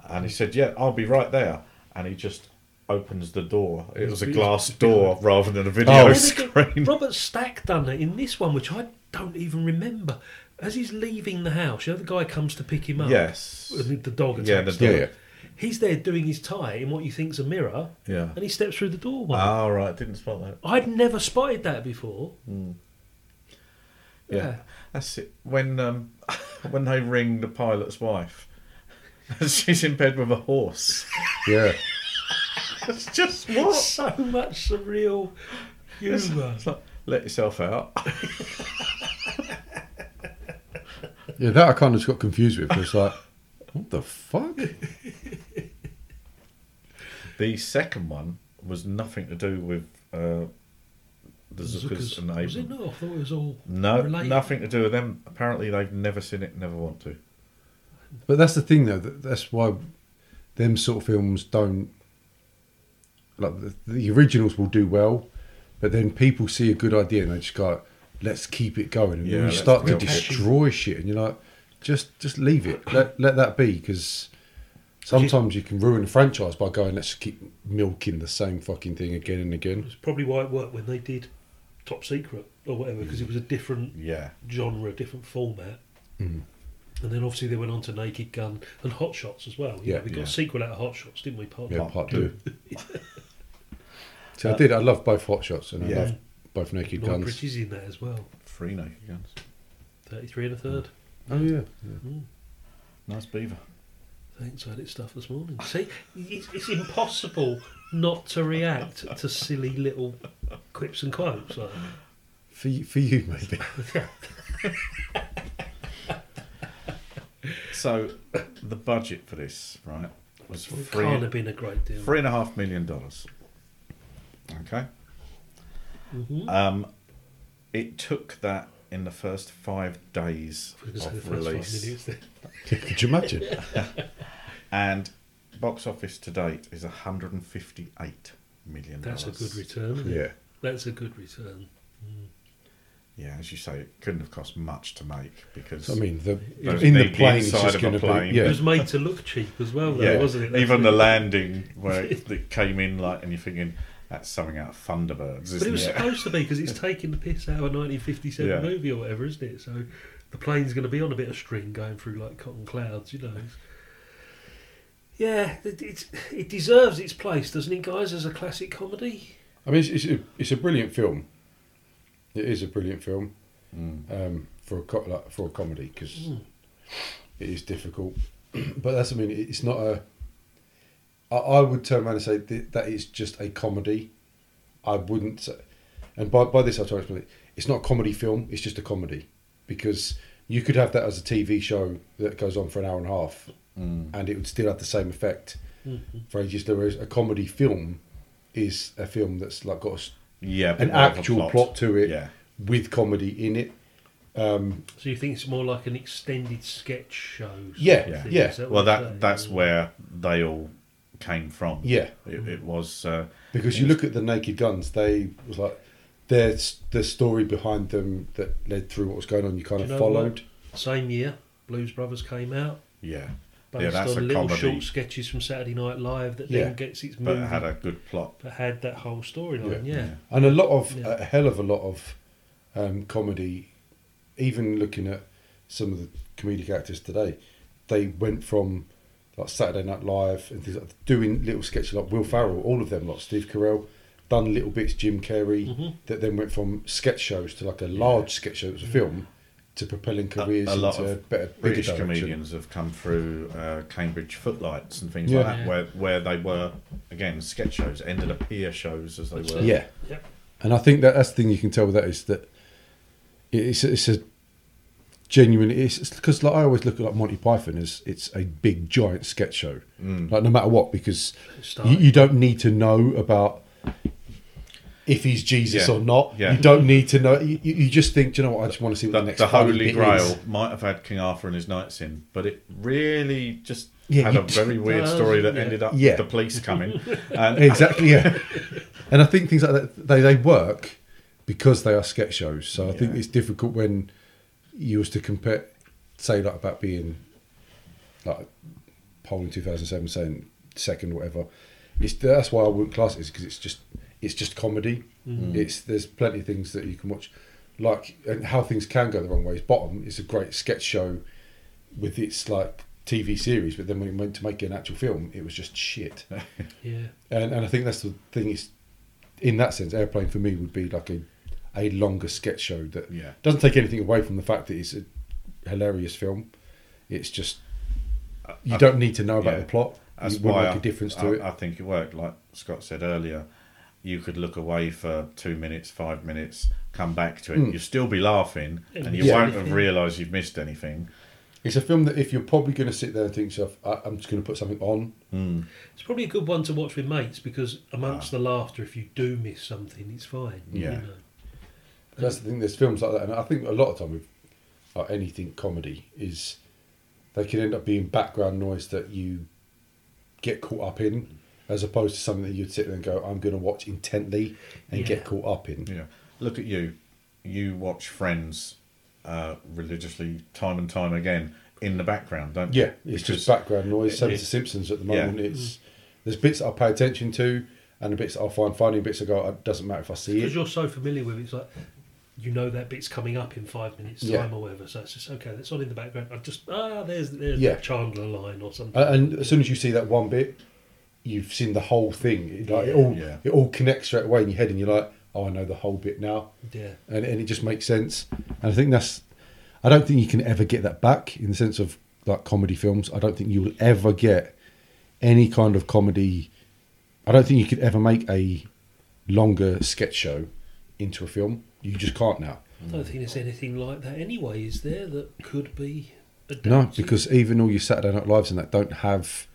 and he said, "Yeah, I'll be right there." And he just opens the door. It was a glass door rather than a oh. video
Oh.
Screen. [laughs]
Robert Stack done it in this one, which I don't even remember. As he's leaving the house, you know, the guy comes to pick him up.
Yes.
The dog attacks
Yeah, the
him.
Yeah, yeah.
He's there doing his tie in what you think's a mirror,
Yeah.
and he steps through the doorway.
Oh right, didn't spot that.
I'd never spotted that before. Hmm.
Yeah.
Yeah.
that's it. When um, [laughs] when they ring the pilot's wife, [laughs] she's in bed with a horse.
Yeah, [laughs]
It's just what?
So much surreal humour.
It's like, let yourself out.
yeah. That I kind of just got confused with. It's like, what the fuck?
The second one was nothing to do with uh, the Zuckers and
was it not? I thought it was all
No,
related.
nothing to do with them. Apparently, they've never seen it, never want to.
But that's the thing, though. That, that's why them sort of films don't like the, the originals will do well, but then people see a good idea and they just go, "Let's keep it going." And
Yeah,
you start to
milk it.
destroy shit, and you're like, just just leave it. Let let that be because sometimes you can ruin a franchise by going let's keep milking the same fucking thing again and again.
It's probably why it worked when they did Top Secret or whatever because it was a different
Yeah.
genre, different format.
Mm.
And then obviously they went on to Naked Gun and Hot Shots as well. You
Yeah.
know, we got
Yeah.
a sequel out of Hot Shots, didn't we? Part
Yeah,
one.
part two. [laughs] So I did. I love both hot shots and I
Yeah.
love both naked
Lloyd
guns.
Bridges in that as well.
Three naked guns.
33 and a third.
Oh yeah.
Nice beaver.
Thanks, I had it stuff this morning. See, it's, it's impossible not to react to silly little quips and quotes. Like,
For you, for you maybe. [laughs]
So the budget for this, right, was
it
three,
can't have been a great deal.
three and a half million dollars. Okay.
Mhm.
Um, it took that in the first five days
I was gonna say
of
the first five
release.
minutes. [laughs]
Could you imagine? [laughs]
and box office to date is 158 million.
That's a good return. Isn't
Yeah.
It? That's a good return. Mm.
Yeah, as you say, it couldn't have cost much to make because
I mean, the in the
big
plane it's just
of a
going to
plane.
be yeah.
It was made to look cheap as well, though,
yeah,
wasn't it? That's
even the [laughs] landing where it, [laughs] it came in like, and you're thinking that's something out of Thunderbirds, isn't
But it was
it?
supposed to be because it's [laughs] taking the piss out of a 1957
Yeah.
movie or whatever, isn't it? So the plane's going to be on a bit of string going through like cotton clouds, you know. Yeah, it, it deserves its place, doesn't it, guys, as a classic comedy?
I mean, it's, it's, a, it's a brilliant film. It is a brilliant film
Mm.
um, for a co- like, for a comedy because
Mm.
it is difficult. [clears throat] but that's I mean, it's not a. I, I would turn around and say that, that is just a comedy. I wouldn't, say, and by by this I'll try to explain it. It's not a comedy film. It's just a comedy because you could have that as a TV show that goes on for an hour and a half,
Mm.
and it would still have the same effect.
Mhm.
For ages, whereas a comedy film is a film that's like got a s
Yeah,
an
more a
actual
plot.
plot. to it
Yeah.
with comedy in it. Um,
So you think it's more like an extended sketch show? sort
Yeah, yeah.
that
Well, that
saying?
that's where they all came from.
Yeah.
it, it was uh,
because you look at the Naked Guns, they was like there's the story behind them that led through what was going on. You kind
Do
of
you know
followed.
what? Same year, Blues Brothers came out.
yeah,
Based
yeah, that's
on
a
little
comedy,
short sketches from Saturday Night Live that
Yeah.
then gets its
but
movie,
it had a good plot.
but had that whole storyline. Yeah.
and a lot of
Yeah.
a hell of a lot of um, comedy. Even looking at some of the comedic actors today, they went from like Saturday Night Live and things like doing little sketches like Will Ferrell, all of them, like Steve Carell, done little bits, Jim Carrey,
Mhm.
that then went from sketch shows to like a large sketch show that was a film to propelling careers
a, a lot
into
of
better,
British
direction.
comedians have come through uh, Cambridge Footlights and things
Yeah.
like that,
Yeah.
where where they were again sketch shows, ended up peer shows as they were.
Yeah.
Yep.
And I think that that's the thing you can tell with that is that it's it's a genuine. It's because like I always look at like Monty Python as it's a big giant sketch show,
Mm.
like no matter what, because you, you don't need to know about if he's Jesus
Yeah.
or not.
Yeah.
You don't need to know. You, you just think, "Do you know what? I just want to see what the,
The,
next
the Holy Grail
is."
might have had King Arthur and his knights in, but it really just
Yeah,
had a very
d-
weird
does,
story that ended up
Yeah.
with the police coming. [laughs] And
exactly. Yeah. and I think things like that they they work because they are sketch shows. So I think it's difficult when you was to compare, say like about being like poll in two thousand seven saying second whatever. It's that's why I wouldn't class it because it's just it's just comedy. Mm. It's there's plenty of things that you can watch, like and how things can go the wrong way. Is Bottom is a great sketch show with its like TV series, but then when it went to make an actual film, it was just shit. [laughs]
Yeah.
And and I think that's the thing is, in that sense, Airplane for me would be like a a longer sketch show that
Yeah.
doesn't take anything away from the fact that it's a hilarious film. It's just you
I-
don't need to know about
yeah.
the plot.
That's
it wouldn't
why
make
I,
a difference to
I,
it.
I think it worked. Like Scott said earlier, you could look away for two minutes, five minutes, come back to it.
Mm.
You'll still be laughing, and you
Yeah.
won't have realised you've missed anything.
It's a film that if you're probably going to sit there and think to yourself, I- I'm just going to put something on.
Mm.
It's probably a good one to watch with mates because amongst
Ah.
the laughter, if you do miss something, it's fine. you
Yeah.
know.
That's the thing. There's films like that, and I think a lot of time with like anything comedy is they can end up being background noise that you get caught up in, as opposed to something that you'd sit there and go, "I'm going to watch intently and
Yeah.
get caught up in."
Yeah. Look at you. You watch Friends uh, religiously, time and time again. in the background, don't you?
Yeah, it's just background noise. Same as The Simpsons at the
Yeah.
moment. It's there's bits that I pay attention to, and the bits that I find funny, bits I go, it doesn't matter if I see
Because
it.
Because you're so familiar with it, it's like you know that bit's coming up in five minutes time
Yeah.
or whatever. So it's just okay. That's on in the background. I just ah, there's there's
Yeah.
the Chandler line or something.
And, and as soon as you see that one bit, you've seen the whole thing. It, like, it all
Yeah.
it all connects straight away in your head, and you're like, oh, I know the whole bit now.
Yeah.
and, and it just makes sense. And I think that's, I don't think you can ever get that back in the sense of like comedy films. I don't think you will ever get any kind of comedy. I don't think you could ever make a longer sketch show into a film. You just can't now.
I don't think there's anything like that anyway. Is there that could be? Adapted?
No, because even all your Saturday Night Lives and that don't have.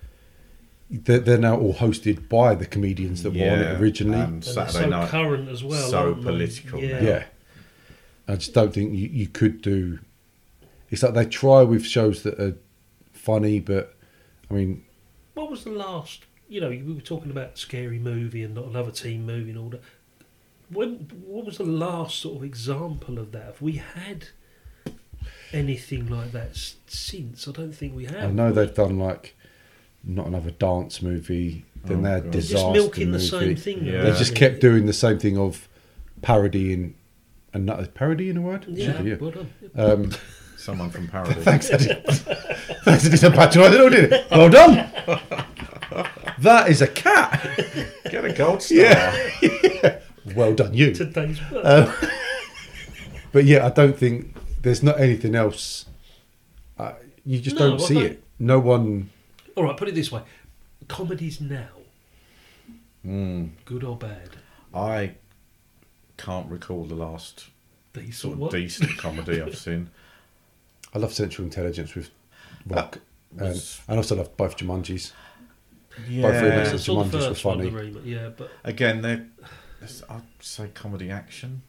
They're, they're now all hosted by the comedians that were on it originally.
and
And
Saturday
so
night.
current as well.
so
aren't they?
political
Yeah.
Yeah. I just don't think you, you could do. It's like they try with shows that are funny, but I mean,
What was the last? You know, we were talking about scary movie and not another teen movie and all that. When what was the last sort of example of that? Have we had anything like that since? I don't think we have.
I know they've done like not another dance movie. Then
Oh,
they had
God.
Just
disaster
milking the same thing.
Yeah.
They just kept doing the same thing of parodying. And not parody in a word.
Yeah,
Should be,
well done.
Um, [laughs]
Someone from Paradise. [laughs]
thanks, Eddie. [laughs] thanks, Eddie. Some patronising, all did it? Well done. that is a cat.
Get a gold star.
Yeah. Well done, you.
Today's work.
Um, but yeah, I don't think there's not anything else. Uh, you just
No,
don't see it. No one.
All right, put it this way: comedies now,
Mm.
good or bad,
I can't recall the last
decent
sort of
one.
decent [laughs] comedy I've seen.
I love Central Intelligence with Rock,
That
and,
was-
and also love both Jumanjis.
Yeah.
remakes
I
of Jumanji's were
first one, the
funny.
remake, yeah, but
Again, they're I'd say comedy action,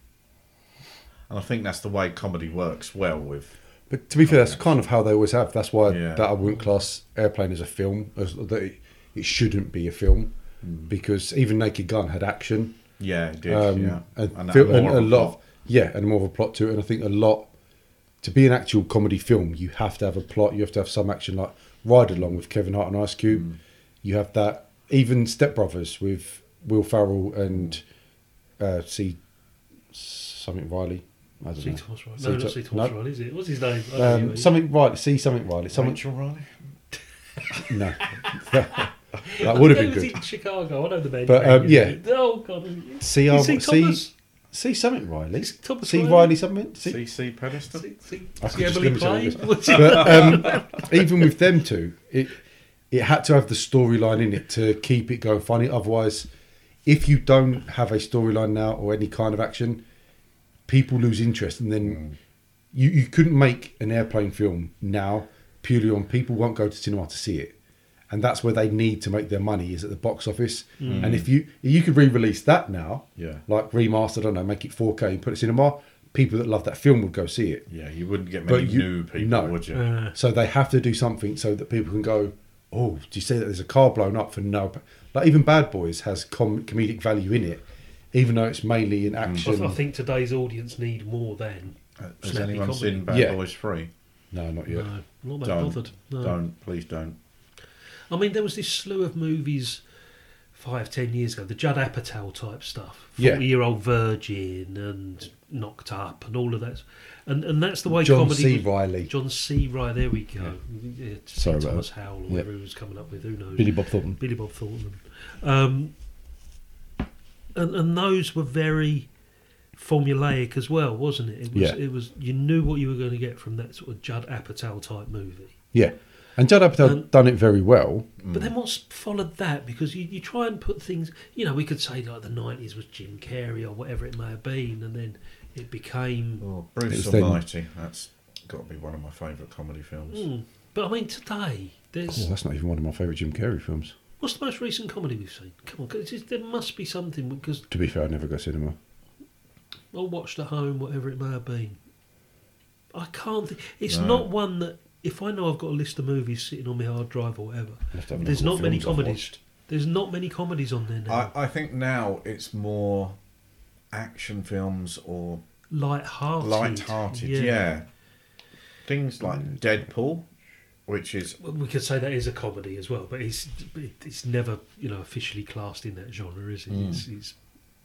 and I think that's the way comedy works well with.
But to be fair, that's kind of how they always have. That's why
Yeah.
that I wouldn't class Airplane as a film. As that it, it shouldn't be a film
Hmm.
because even Naked Gun had action.
Yeah, it did.
Um,
yeah,
and,
And
fil- and
of
a
a
lot,
plot.
of, yeah, and more of a plot to it. And I think a lot to be an actual comedy film, you have to have a plot. You have to have some action, like Ride Along with Kevin Hart and Ice Cube.
Hmm.
You have that. Even Step Brothers with Will Ferrell and uh, C something Riley. I don't
see
know.
Thomas Riley.
C.
No, not
T-
see Thomas
no.
Riley, is it? What's his name? I know
Um,
you-
something Riley. See something Riley. Something.
Rachel Riley. [laughs]
No, [laughs] that, would have been good.
in Chicago. I know the man.
But, um, yeah.
Oh god.
See,
You see
see,
Thomas?
see something Riley.
Thomas
See
Riley?
Riley something. See,
CC Pedestal.
See, see,
I
see
could just
Emily
limit it on
Play?
this.
What's it-
But um, even with them two, it it had to have the storyline in it to keep it going funny. Otherwise, if you don't have a storyline now or any kind of action, people lose interest, and then you you couldn't make an airplane film now purely on people won't go to cinema to see it, and that's where they need to make their money is at the box office. And if you you could re-release that now,
Yeah.
like remastered, I don't know, make it 4K and put it cinema. People that love that film would go see it.
Yeah, you wouldn't get many
But you-
new people,
no.
would you?
Uh,
So they have to do something so that people can go, oh, do you see that there's a car blown up for no? Like even Bad Boys has com- comedic value in it, even though it's mainly in action.
I think today's audience need more than.
Uh, Has anyone
comedy.
seen Bad
Yeah.
Boys Three?
No, not yet.
No, not that
Don't.
bothered. No.
Don't. Please don't.
I mean, there was this slew of movies five, ten years ago, the Judd Apatow type stuff,
Yeah.
forty-year-old virgin and knocked up and all of that, and and that's the way
John
comedy.
C.
was-
Riley.
John C. Reilly. There we go. Yeah.
Sorry about
Thomas
that.
Howell or
Yeah.
whatever he was coming up with. Who knows?
Billy Bob Thornton.
Billy Bob Thornton. Um, and, and those were very formulaic as well, wasn't it? It was.
Yeah.
It was. You knew what you were going to get from that sort of Judd Apatow type movie.
Yeah, and Judd Apatow
Um,
done it very well.
But then what's followed that? Because you, you try and put things, you know, we could say like the 90s was Jim Carrey or whatever it may have been, and then it became.
Oh, Bruce
was then-
Almighty. That's got to be one of my favourite comedy films.
Hmm. But I mean, today, there's.
Oh, that's not even one of my favourite Jim Carrey films.
What's the most recent comedy we've seen? Come on, 'cause it's just- there must be something because
To be fair, I never go cinema.
I watched at home, whatever it may have been. I can't think. It's
No.
not one that. If I know I've got a list of movies sitting on my hard drive or whatever,
I'll have to have a
there's
look at
not many
films I've
comedies.
watched.
There's not many comedies on there now.
I, I think now it's more action films or
Light-hearted.
light-hearted. Yeah. Things like mm. Deadpool. Which is
Well, we could say that is a comedy as well, but it's it's never you know officially classed in that genre, is it?
Mm.
It's, it's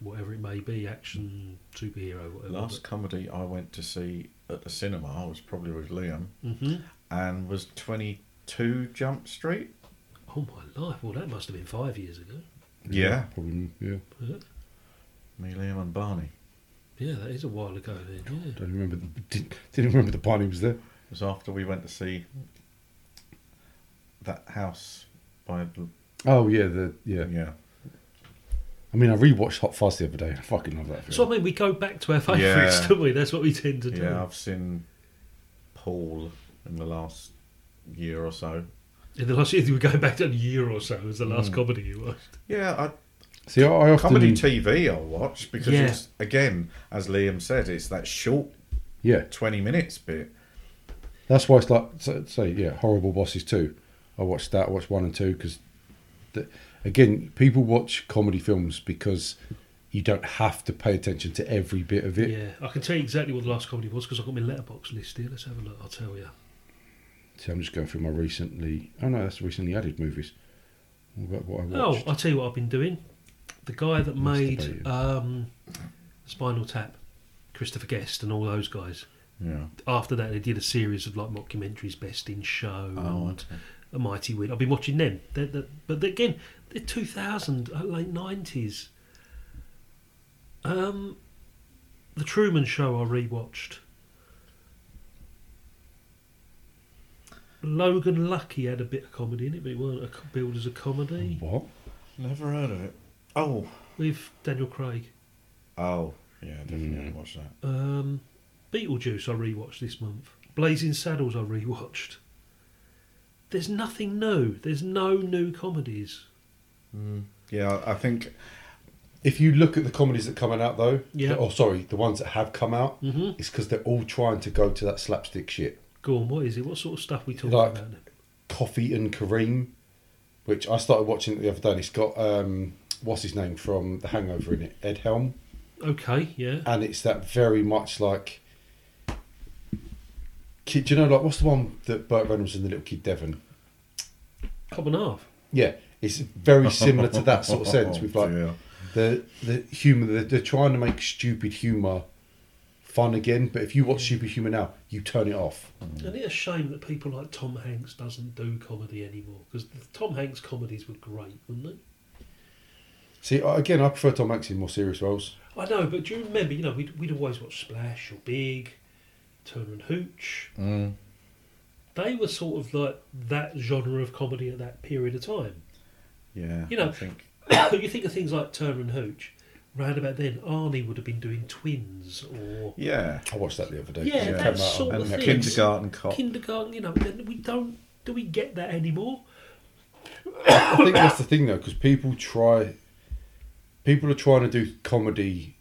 whatever it may be, action, superhero, whatever.
last comedy I went to see at the cinema. I was probably with Liam,
Mhm.
and was Twenty Two Jump Street.
oh my life! Well, that must have been five years ago.
Yeah,
Probably, yeah.
Yeah,
me, Liam, and Barney.
yeah that is a while ago then. Yeah.
Don't remember. The, didn't, didn't remember the Barney was there.
It was after we went to see that house by the
Oh yeah, the yeah.
yeah.
I mean, I rewatched Hot Fuzz the other day. I fucking love that film.
So I mean, we go back to our favourites,
Yeah. [laughs]
don't we? That's what we tend to do.
Yeah, I've seen Paul in the last year or so.
In the last year, we were going back to a year or so. Was the last
Mm.
comedy you watched?
Yeah, I,
See, I, I often
comedy TV I'll watch because
Yeah.
it's again, as Liam said, it's that short
yeah.
twenty minutes bit.
That's why it's like so- say yeah, horrible bosses too. I watched that. I watched one and two because, again, people watch comedy films because you don't have to pay attention to every bit of it.
Yeah, I can tell you exactly what the last comedy was because I've got my Letterboxd list here. Let's have a look. I'll tell you.
See, I'm just going through my recently. Oh no, that's recently added movies. What about what I
Oh. I'll tell you what I've been doing. The guy that made um, Spinal Tap, Christopher Guest, and all those guys.
Yeah.
After that, they did a series of like mockumentaries, Best in Show,
Oh,
and
okay.
A Mighty Wind. I've been watching them. They're, they're, but again, they're 2000, uh, late 90s. Um, the Truman Show I rewatched. Logan Lucky had a bit of comedy in it, but it weren't a, co- billed as a comedy.
What?
Never heard of it. Oh,
With Daniel Craig.
oh, yeah, definitely
Mm.
haven't watched that.
Um, Beetlejuice I rewatched this month. Blazing Saddles I rewatched. There's nothing new. There's no new comedies.
Yeah, I think
If you look at the comedies that are coming out though,
Yeah.
oh sorry, the ones that have come out,
Mhm.
it's because they're all trying to go to that slapstick shit.
Go on, what is it? What sort of stuff we talking
Like-
about? now?
Coffee and Kareem, which I started watching the other day. And it's got um, what's his name from The Hangover in it, Ed Helm,
Okay, yeah.
and it's that very much like. Kid, do you know like what's the one that Burt Reynolds and the little kid Devon?
Cop and half.
Yeah, it's very similar to that sort of sense. With like [laughs]
dear.
the the humour, they're, they're trying to make stupid humour fun again. But if you watch mm. stupid humour now, you turn it off. Mm.
And it's a shame that people like Tom Hanks doesn't do comedy anymore because Tom Hanks comedies were great, weren't they?
See, again, I prefer Tom Hanks in more serious roles.
I know, but do you remember? You know, we'd, we'd always watch Splash or Big, Turner and Hooch.
Mm.
They were sort of like that genre of comedy at that period of time.
Yeah,
You know,
I think [coughs]
you think of things like Turner and Hooch. Round about then, Arnie would have been doing Twins or
yeah,
I watched that the other day.
yeah,
It
that
came
sort
on
of thing.
Kindergarten Cop.
Kindergarten, you know, then we don't. Do we get that anymore?
I think that's the thing though, because people try, people are trying to do comedy,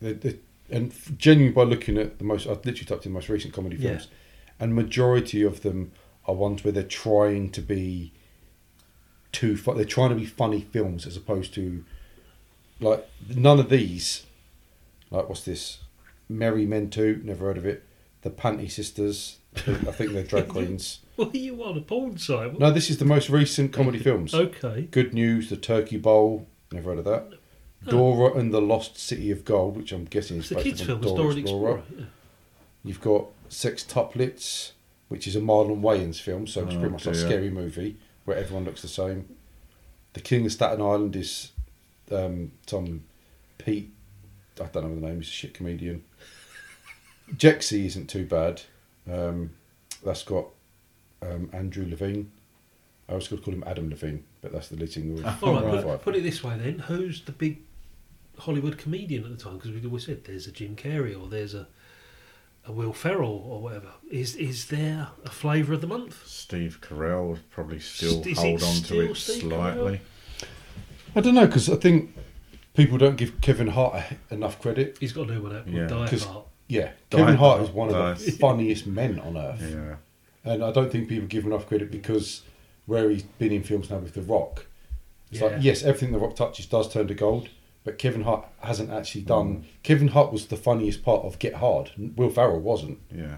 they, they, and genuinely by looking at the most, I've literally typed in the most recent comedy
Yeah.
films, and majority of them are ones where they're trying to be too They're trying to be funny films as opposed to, like none of these, like what's this, Merry Men Two, never heard of it, the Panty Sisters, I think they're drag [laughs] queens.
What are you on a porn site?
No, this is the most recent comedy [laughs] films.
Okay.
Good News, The Turkey Bowl, never heard of that. Dora and the Lost City of Gold, which I'm guessing is
It's the
based
kids'
on
film.
Dora,
Dora
Explorer.
Explorer. yeah.
You've got Sextuplets, which is a Marlon Wayans film, so it's
Oh,
pretty much like a scary movie where everyone looks the same. The King of Staten Island is um, some Pete, I don't know the name, he's a shit comedian. [laughs] Jexi isn't too bad. Um, that's got um, Andrew Levine. I was going to call him Adam Levine, but that's the lead singer
All right, put, put it this way then: who's the big Hollywood comedian at the time? Because we always said there's a Jim Carrey or there's a a Will Ferrell or whatever. Is is there a flavour of the month?
Steve Carell would probably still
Is
hold on to it
Steve
slightly.
I don't know because I think people don't give Kevin Hart enough credit.
He's got a new one out called
Yeah.
Die
'Cause-
Hard.
Yeah,
Die
Kevin Hart is one of the [laughs] funniest men on earth,
Yeah,
and I don't think people give him enough credit because where he's been in films now with The Rock. It's
Yeah.
like yes, everything The Rock touches does turn to gold, but Kevin Hart hasn't actually
Mm.
done. Kevin Hart was the funniest part of Get Hard. Will Ferrell wasn't,
yeah.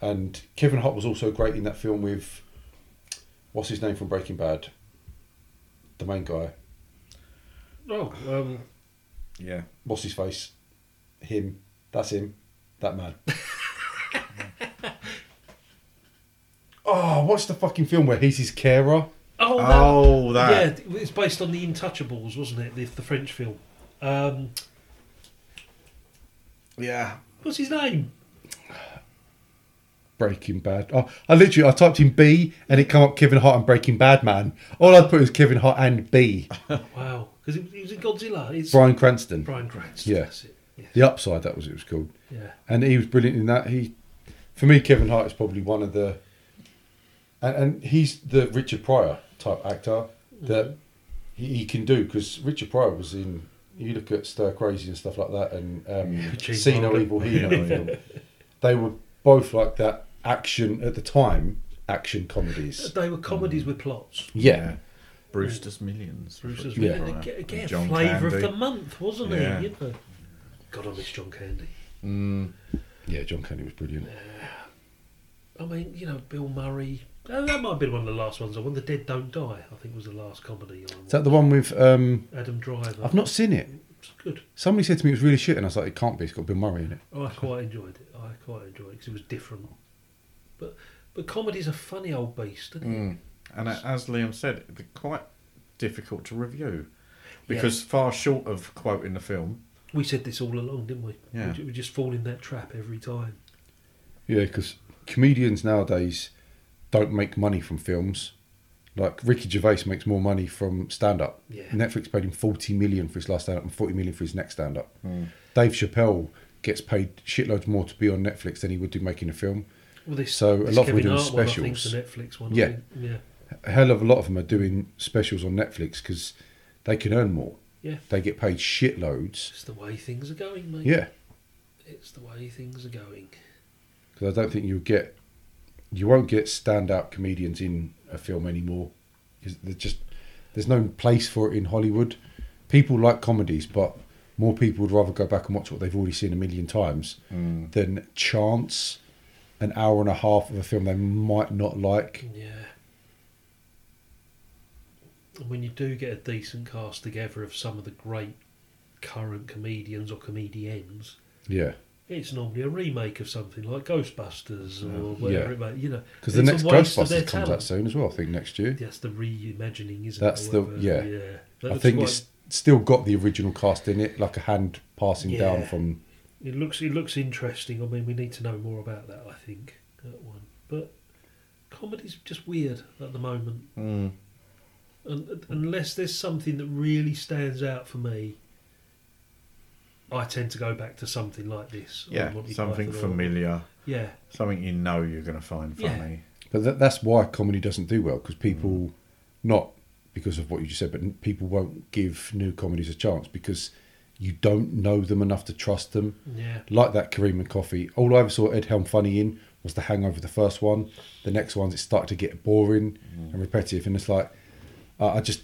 And Kevin Hart was also great in that film with what's his name from Breaking Bad, the main guy.
Oh, um,
Yeah.
What's his face? Him. That's him. That man. [laughs] oh, what's the fucking film where he's his carer?
oh, that,
Oh, that.
Yeah, it's based on the Intouchables, wasn't it? The, the French film. Um,
Yeah.
what's his name?
Breaking Bad. Oh, I literally I typed in B and it come up Kevin Hart and Breaking Bad man. All I put was Kevin Hart and B. [laughs]
Wow, because he, he was in Godzilla. It's
Bryan Cranston.
Bryan Cranston.
Yeah.
That's it. Yeah.
The Upside, that was it was called.
Yeah.
And he was brilliant in that. He, for me, Kevin Hart is probably one of the, and, and he's the Richard Pryor type actor that he, he can do because Richard Pryor was in. You look at Stir Crazy and stuff like that, and um, [laughs] See No Evil, Hear No [laughs] Evil. They were both like that action at the time, action comedies.
They were comedies with plots.
Yeah,
Brewster's Millions.
Bruce's
Yeah.
Million. Again, again
John
flavour of
Candy.
the month, wasn't
Yeah.
he? You know. God, I miss John Candy.
yeah. John Candy was brilliant.
I mean, you know, Bill Murray. Oh, that might have been one of the last ones. I When the Dead Don't Die, I think was the last comedy. I
Is that the one with? um
Adam Driver.
I've not seen it.
It's good.
Somebody said to me it was really shit, and I was like, it can't be. It's got Bill Murray in it.
I quite enjoyed it. I quite enjoyed it because it was different. But but comedy's a funny old beast, isn't it?
Mm. And a- as Liam said, they're quite difficult to review because far short of quoting the film.
We said this all along, didn't we?
Yeah.
We, we just fall in that trap every time.
Yeah, because comedians nowadays don't make money from films. Like Ricky Gervais makes more money from stand up.
Yeah.
Netflix paid him forty million for his last stand up and forty million for his next stand up. Hmm. Dave Chappelle gets paid shitloads more to be on Netflix than he would do making a film.
Well, this,
So a
this
lot of them are doing
Hart one, I think's
specials.
the Netflix one. I
Yeah.
think. yeah,
A hell of a lot of them are doing specials on Netflix because they can earn more.
yeah.
They get paid shitloads.
It's the way things are going, mate.
Yeah,
It's the way things are going.
because I don't think you'll get, you won't get stand-up comedians in a film anymore. There's just there's no place for it in Hollywood. People like comedies, but more people would rather go back and watch what they've already seen a million times mm. than chance an hour and a half of a film they might not like.
Yeah. And when you do get a decent cast together of some of the great current comedians or comedians,
Yeah,
it's normally a remake of something like Ghostbusters or whatever
Yeah.
it may, you know.
because the next
waste of their
Ghostbusters comes out soon as well. I think next year.
That's the reimagining, isn't
That's
it?
the yeah.
yeah. That
I think
quite-
it's still got the original cast in it, like a hand passing down from.
It looks it looks interesting. I mean, we need to know more about that. I think that one, but comedy's just weird at the moment.
Mm.
And, unless there's something that really stands out for me, I tend to go back to something like this.
Yeah, something
Python or-
familiar.
Yeah,
Something you know you're going to find
Yeah.
funny.
But that, that's why comedy doesn't do well because people,
Mm.
not because of what you just said, but people won't give new comedies a chance because you don't know them enough to trust them.
Yeah.
Like that Kareem and Coffee. All I ever saw Ed Helm funny in was The Hangover, the first one. The next ones, it started to get boring and repetitive. And it's like, uh, I just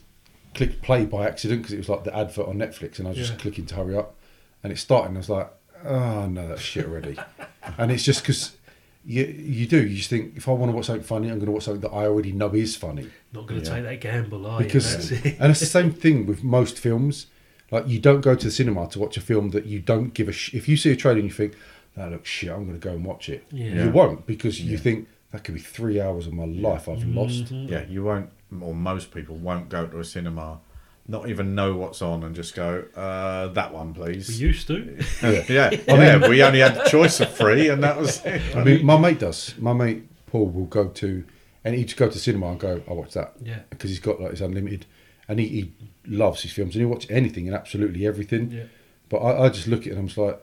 clicked play by accident because it was like the advert on Netflix and I was just clicking to hurry up. And it started and I was like, oh no, that's shit already. [laughs] and it's just because you, you do. You just think, if I want to watch something funny, I'm going to watch something that I already know is funny.
not going to take that gamble, are
Because,
you? That's
and it's the same thing with most films. Like you don't go to the cinema to watch a film that you don't give a. Sh- if you see a trailer and you think that looks shit, I'm going to go and watch it.
Yeah.
You won't because you think that could be three hours of my life I've lost.
Mm-hmm.
Yeah, you won't, or most people won't go to a cinema, not even know what's on, and just go, uh, that one, please.
we used to.
Yeah. [laughs]
yeah, yeah. we only had the choice of three, and that was it.
I mean, my mate does. My mate Paul will go to, and he'd go to cinema and go, "I watch that."
Yeah.
Because he's got like his unlimited, and he, he loves his films and he'll watch anything and absolutely everything.
Yeah.
But I, I just look at it and I'm just like,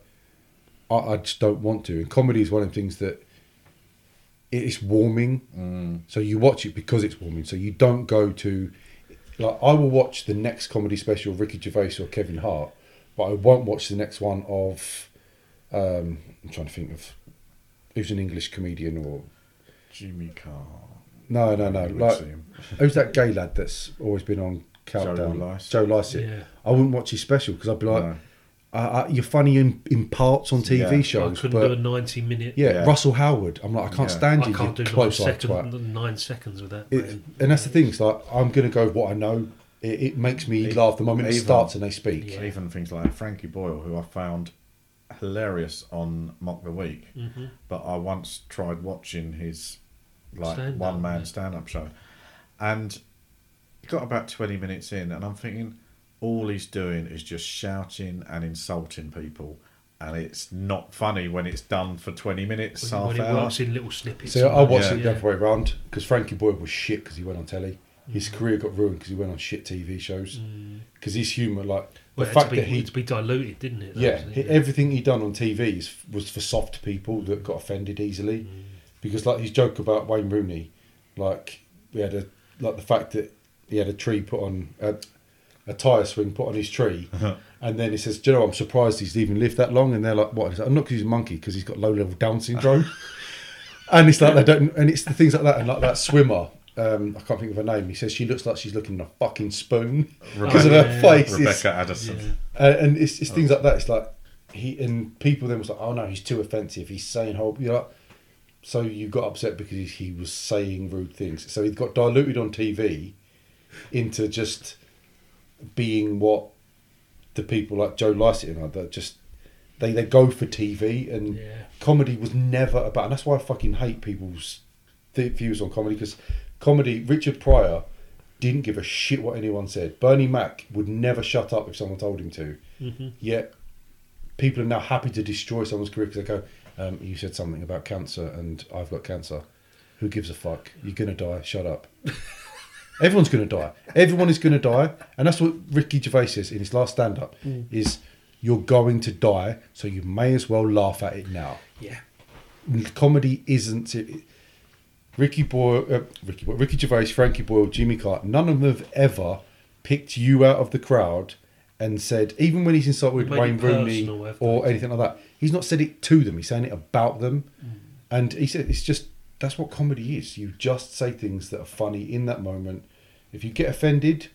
I, I just don't want to. And comedy is one of the things that it is warming. So you watch it because it's warming. So you don't go to, like, I will watch the next comedy special of Ricky Gervais or Kevin Hart, but I won't watch the next one of, um, I'm trying to think of, who's an English comedian or,
Jimmy Carr.
no, no, no. Like, who's that gay lad that's always been on Countdown?
Lycett.
Joe Lycett.
Yeah.
I wouldn't watch his special because I'd be like,
No.
Uh, you're funny in, in parts on TV
I
shows, I
couldn't
but
do a ninety-minute.
yeah, Russell Howard. I'm like, I can't
Yeah.
stand
I
you,
can't
you
do nine,
close eye
second, nine seconds with that.
It, and that's the thing. It's like I'm going to go with what I know. It, it makes me laugh the moment it starts and they speak.
Even things like Frankie Boyle, who I found hilarious on Mock the Week,
Mhm.
but I once tried watching his like
Stand-up,
one man
yeah.
stand up show, and got about twenty minutes in, and I'm thinking all he's doing is just shouting and insulting people. And it's not funny when it's done for twenty minutes,
When-
half
when
hour.
works in little snippets.
So I
and
watched
that,
it the other way around because Frankie Boyle was shit because he went on telly. His
Mm.
career got ruined because he went on shit TV shows. Mm. Because his humour, like
Well,
the
it had
fact
to be,
that he
to be diluted, didn't it? though,
Yeah,
wasn't
he-
it?
everything he done on TV is, was for soft people that got offended easily, mm. because like his joke about Wayne Rooney, like we had a like the fact that he had a tree put on a, a tire swing put on his tree, and then he says, "Do you know, I'm surprised he's even lived that long." And they're like, "What?" He's like, "Not because he's a monkey, because he's got low level Down syndrome." [laughs] and it's like they don't, and it's the things like that, and like that swimmer. Um, I can't think of her name. He says she looks like she's looking in a fucking spoon because of her
Rebecca-
face.
Rebecca
It's-
Addison.
uh, and it's, it's things like that. It's like he and people then was like, oh no, he's too offensive. He's saying whole, you know. So you got upset because he, he was saying rude things. So he got diluted on TV into just being what the people like Joe Lycett and that just they they go for TV and comedy was never about. And that's why I fucking hate people's th- views on comedy because comedy. Richard Pryor didn't give a shit what anyone said. Bernie Mac would never shut up if someone told him to.
Mhm.
Yet people are now happy to destroy someone's career because they go, um, "You said something about cancer, and I've got cancer. Who gives a fuck? You're gonna die. Shut up." [laughs] Everyone's gonna die. Everyone is gonna die, and that's what Ricky Gervais says in his last stand-up:
Mm.
is you're going to die, so you may as well laugh at it now.
Yeah.
Comedy isn't. It, Ricky Boyle, uh, Ricky Boyle, Ricky Gervais, Frankie Boyle, Jimmy Carr. None of them have ever picked you out of the crowd and said, even when he's insulted Wayne Rooney or anything like that, he's not said it to them. He's saying it about them, and he said it's just that's what comedy is. You just say things that are funny in that moment. If you get offended,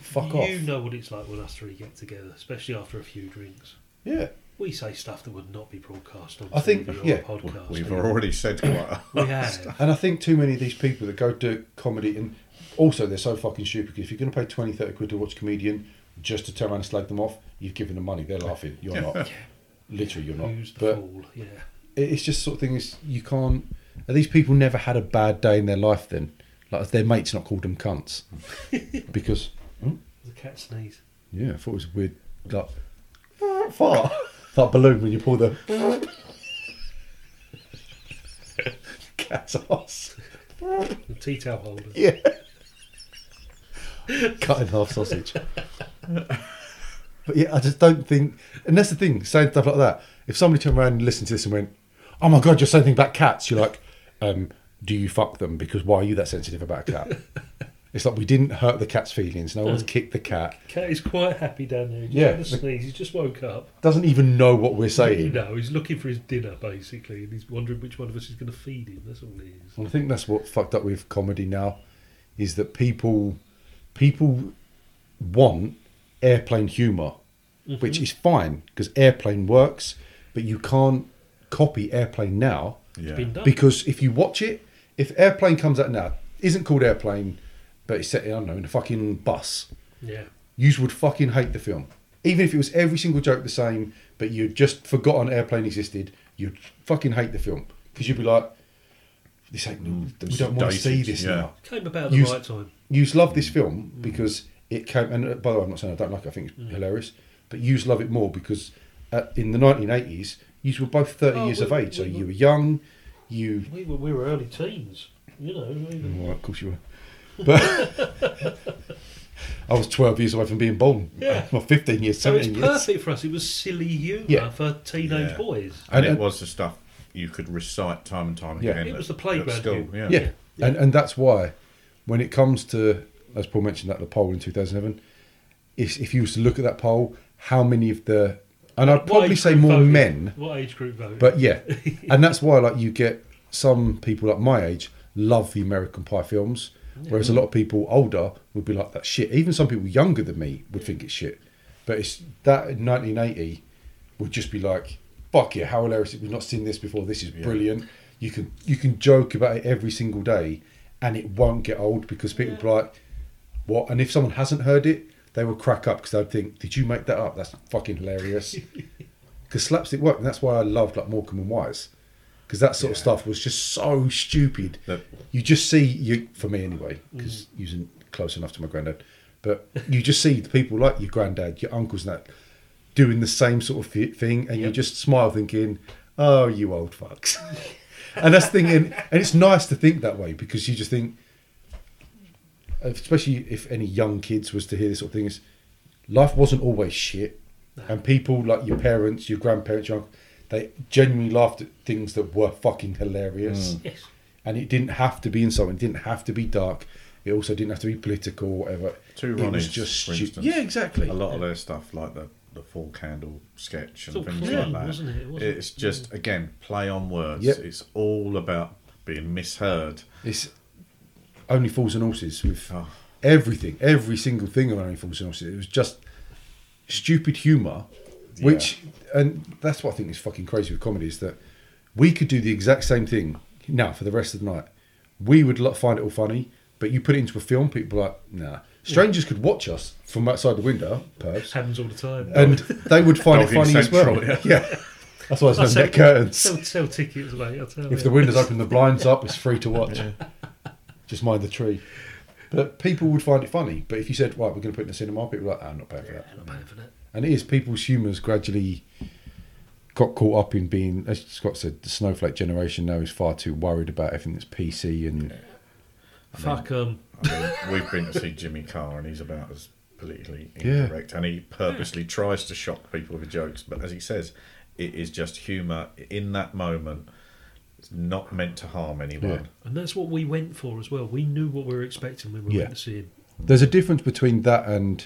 fuck
you
off.
You know what it's like when us three get together, especially after a few drinks.
Yeah.
We say stuff that would not be broadcast on
I think,
TV or
yeah.
a podcast.
We've
anyway.
already said quite a [laughs]
We
lot of
have.
stuff.
And I think too many of these people that go do comedy, and also they're so fucking stupid. 'cause If you're going to pay 20, 30 quid to watch a comedian just to turn around and slag them off, you've given them money. They're laughing. You're not. [laughs] Literally, you're not.
Who's the
but
fool? Yeah.
it's just sort of thing is you can't. Are these people never had a bad day in their life then? Like their mates not called them cunts [laughs] because oh,
The cat sneeze.
yeah, I thought it was weird. Like [laughs] fart, like balloon when you pull the [laughs] cat's ass.
The tea towel holder.
Yeah. Cut in half sausage. But yeah, I just don't think, and that's the thing, saying stuff like that. If somebody turned around and listened to this and went, "Oh my god, you're saying things about cats," you're like, um, "Do you fuck them? Because why are you that sensitive about a cat?" [laughs] it's like we didn't hurt the cat's feelings. No one's kicked the cat.
Cat is quite happy down there. He's
Yeah.
had a sneeze. He's just woke up.
Doesn't even know what we're saying.
No, he's looking for his dinner basically, and he's wondering which one of us is going to feed him. That's all it is.
And I think that's what fucked up with comedy now, is that people people want airplane humor, which
Mhm.
is fine because airplane works, but you can't copy airplane now
Yeah.
because if you watch it, if airplane comes out now, isn't called airplane, but it's set I don't know in a fucking bus,
Yeah.
you would fucking hate the film. Even if it was every single joke the same, but you'd just forgotten airplane existed, you'd fucking hate the film because you'd be like, "This ain't. we don't want to see this
yeah.
now."
Came about at the
Yous-
right time.
Yous love this film because it came. And uh, by the way, I'm not saying I don't like it. I think it's hilarious, but yous love it more because uh, in the 1980s, yous were both 30
Oh,
years
we-
of age, so
we-
you were young. You,
We were, we were early teens. You know. we-
well, of course you were, but [laughs] I was 12 years away from being born.
Yeah. [laughs]
well, 15 years,
So it's
17 years.
perfect for us. It was silly humour
Yeah.
for teenage
Yeah.
boys.
And,
And-
it was the stuff you could recite time and time
Yeah.
again.
It
at-
was the
at
playground
school.
humor.
Yeah.
Yeah. And and that's why when it comes to as Paul mentioned that the poll in 2007, if if you was to look at that poll, how many of the and I'd probably say more
voted?
men,
What age group voted?
but yeah, [laughs] and that's why like you get some people like my age love the American Pie films, whereas a lot of people older would be like that shit. Even some people younger than me would think it's shit. But it's that in 1980 would just be like, fuck yeah, how hilarious! We've not seen this before. This is brilliant. You can you can joke about it every single day, and it won't get old because people be like, what? And if someone hasn't heard it, they will crack up because they'd think, did you make that up? That's fucking hilarious. [laughs] Because slapstick worked, and that's why I loved like Morecambe and Wise. Because that sort of stuff was just so stupid. you just see you for me anyway, because mm. using close enough to my granddad, but you just see the people like your granddad, your uncles, and that doing the same sort of thi- thing, and you just smile, thinking, "Oh, you old fucks." [laughs] and that's the thing, and, and it's nice to think that way because you just think, especially if any young kids was to hear this sort of thing, is life wasn't always shit, and people like your parents, your grandparents, your uncle, they genuinely laughed at things that were fucking hilarious.
Mm. Yes.
And it didn't have to be insulting, it didn't have to be dark. It also didn't have to be political or whatever.
Two
it was
Ronnies,
just
for
stu-
instance.
Yeah, exactly.
A lot of their stuff, like the the full candle sketch and things
clean,
like that.
wasn't it? It wasn't-
it's just again play on words.
Yep.
It's all about being misheard.
It's only fools and horses with
Oh.
everything, every single thing of only fools and horses. It was just stupid humour, which and that's what I think is fucking crazy with comedy is that we could do the exact same thing now for the rest of the night. We would find it all funny, but you put it into a film, people are like, nah. Strangers could watch us from outside the window, perhaps,
Happens all the time.
and they would find it
Dogging
funny as well. Yeah. [laughs]
yeah.
that's why there's no
sell,
net curtains.
Sell, sell tickets, mate. I'll tell
If
you.
the windows open, the blinds up, it's free to watch. [laughs] Just mind the tree. But people would find it funny. But if you said, right, we're going to put it in the cinema, people are like, "Ah, I'm not paying for that.
I'm not paying for that.
And it is, people's humours gradually got caught up in being, as Scott said, the snowflake generation now is far too worried about everything that's PC and.
Fuck um.
I mean, we've been to see Jimmy Carr, and he's about as politically
Yeah.
incorrect, and he purposely tries to shock people with jokes. But as he says, it is just humour in that moment. It's not meant to harm anyone.
And that's what we went for as well. We knew what we were expecting when we
Yeah.
went to see him.
There's a difference between that and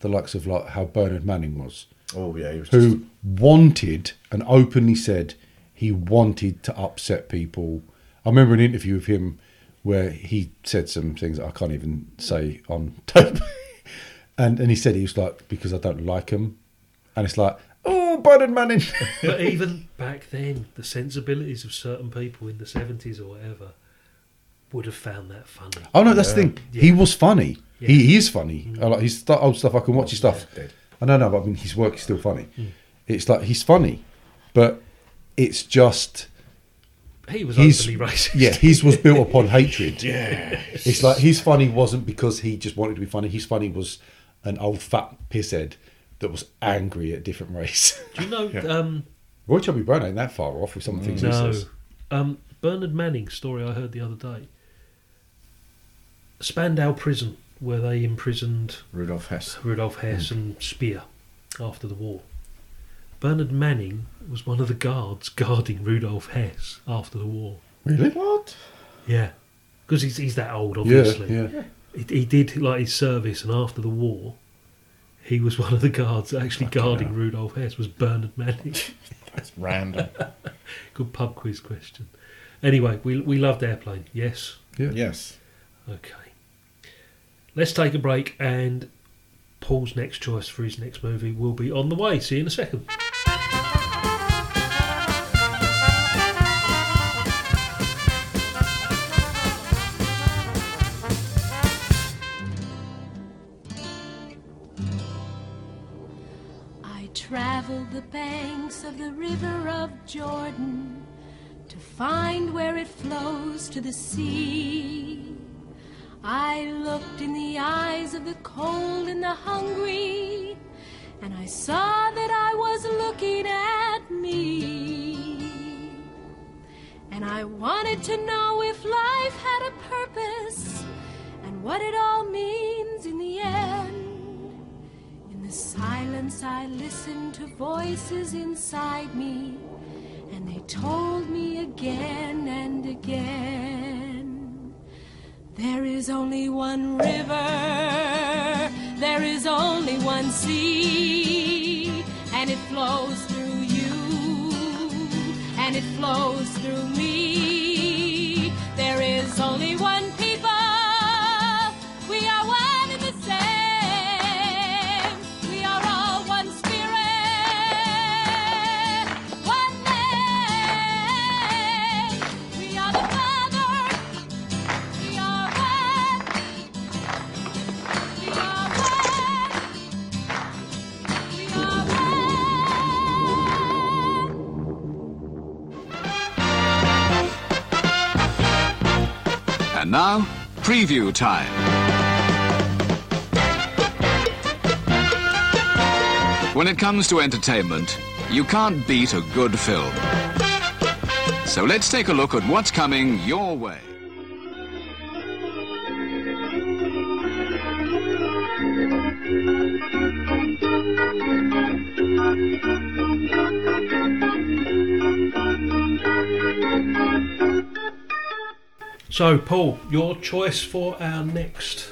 the likes of like how Bernard Manning was.
Oh yeah, he was
who
just
wanted and openly said he wanted to upset people. I remember an interview with him where he said some things that I can't even say on [laughs] tape. and and he said he was like, because I don't like him. And it's like, oh, Bernard Manning. [laughs]
But even back then, the sensibilities of certain people in the seventies or whatever would have found that funny.
oh, no, that's the thing. He was funny.
Yeah.
He, he is funny. Mm. I like his st- old stuff. I can watch his oh, stuff.
dead.
I don't know, but I mean, his work is still funny. Mm. It's like he's funny, but it's just
He was
his
openly racist.
yeah his was built upon [laughs] hatred [laughs]
Yeah.
it's like his funny wasn't because he just wanted to be funny his funny was an old fat pisshead that was angry at a different race
Do you know? [laughs] Um,
Roy Chubby Brown ain't that far off with some of the things he says
Um, Bernard Manning's story I heard the other day. Spandau Prison, where they imprisoned
Rudolf Hess.
Rudolf Hess and Speer after the war. Bernard Manning was one of the guards guarding Rudolf Hess after the war.
really
What?
Yeah, because he's he's that old, obviously.
yeah yeah
He, he did like his service, and after the war, he was one of the guards actually guarding Rudolf Hess. Was Bernard Manning? [laughs]
That's random. [laughs]
Good pub quiz question. Anyway, we we loved Airplane. Yes.
yeah
yes.
Okay. Let's take a break, and Paul's next choice for his next movie will be on the way. See you in a second.
Banks of the river of Jordan to find where it flows to the sea. I looked in the eyes of the cold and the hungry, and I saw that I was looking at me. And I wanted to know if life had a purpose and what it all means in the end. The silence, I listened to voices inside me, and they told me again and again there is only one river, there is only one sea, and it flows through you, and it flows through me. There is only one
now, preview time. When it comes to entertainment, you can't beat a good film. So let's take a look at what's coming your way.
So, Paul, your choice for our next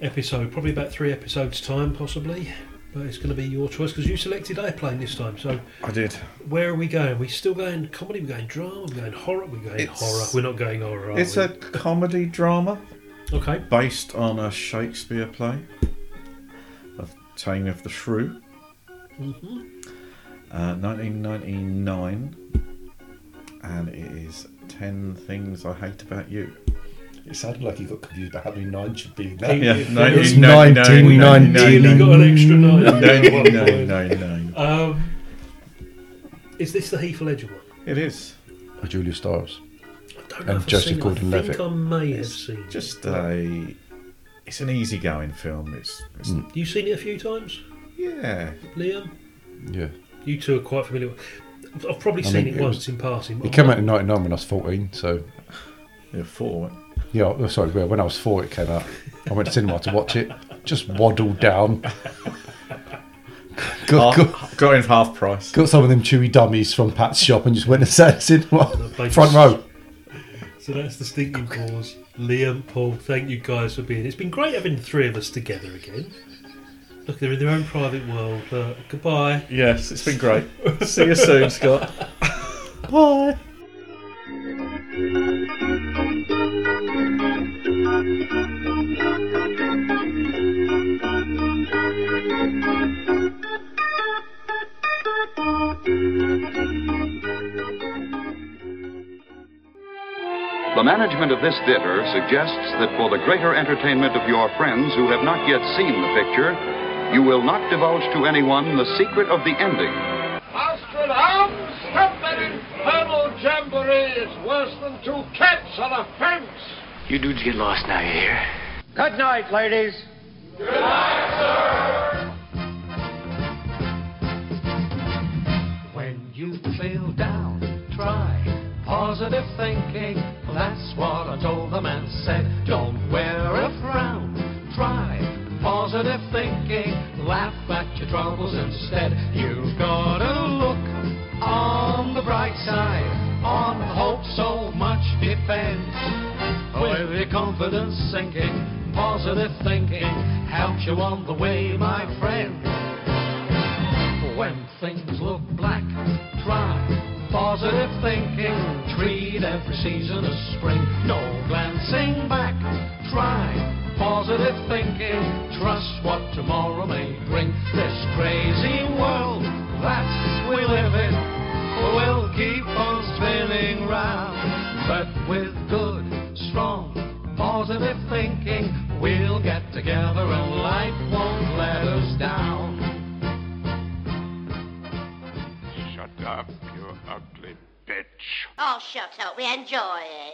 episode, probably about three episodes' time, possibly. But it's going to be your choice because you selected Airplane this time. So,
I did.
where are we going? we still going comedy? We're going drama? We're going horror? We're going
It's-
horror? We're not going horror. Are
It's
we?
a comedy drama.
Okay.
Based on a Shakespeare play of Taming of the Shrew,
Mhm.
uh, 1999, and it is 10 Things I Hate About You.
It sounded like you got confused about how many nines should be in
Hey,
there.
yeah,
it's
1999.
1999.
Nearly got an extra nine.
No, no, no, no.
Um, is this the Heath Ledger one?
It is.
By Julia Stiles.
don't know
And
if
Joseph
seen it. I
Gordon-Levitt.
think I may have seen it.
Just a. It's an easygoing film. It's, it's
You seen it a few times?
yeah.
Liam?
Yeah.
You two are quite familiar with I've probably
I
seen
mean,
it,
it
once in passing.
It came out in 99 when I was 14, so.
You're four.
Yeah, oh, sorry, when I was four, it came out. I went to cinema to watch it, just waddled down. [laughs] Got,
Half-
got,
got in for half price.
got some of them chewy dummies from Pat's shop and just went and [laughs] sat in cinema. [laughs] Front row.
So that's the stinking pause. Liam, Paul, thank you guys for being. It's been great having the three of us together again. Look, they're in their own private world. Uh, goodbye.
Yes, it's been great. See you soon, Scott. [laughs]
Bye.
The management of this theater suggests that for the greater entertainment of your friends who have not yet seen the picture, you will not divulge to anyone the secret of the ending.
Nostradamus, stop that infernal jamboree. It's worse than two cats on a fence.
You dudes get lost now, you hear?
Good night, ladies. Good night, sir.
When you feel down, try positive thinking. That's what I told them and said. Don't wear a frown. Try positive thinking. Laugh at your troubles instead. You've got to look on the bright side. On hope so much depends. With your confidence sinking, positive thinking helps you on the way, my friend. When things look black, try positive thinking. Treat every season as spring. No glancing back. Try positive thinking. Trust what tomorrow may bring. This crazy world that we live in will keep on spinning round. But with good, strong, positive thinking, we'll get together and life won't let us down.
Shut up, you ugly bitch.
Oh, shucks, up. we enjoy it.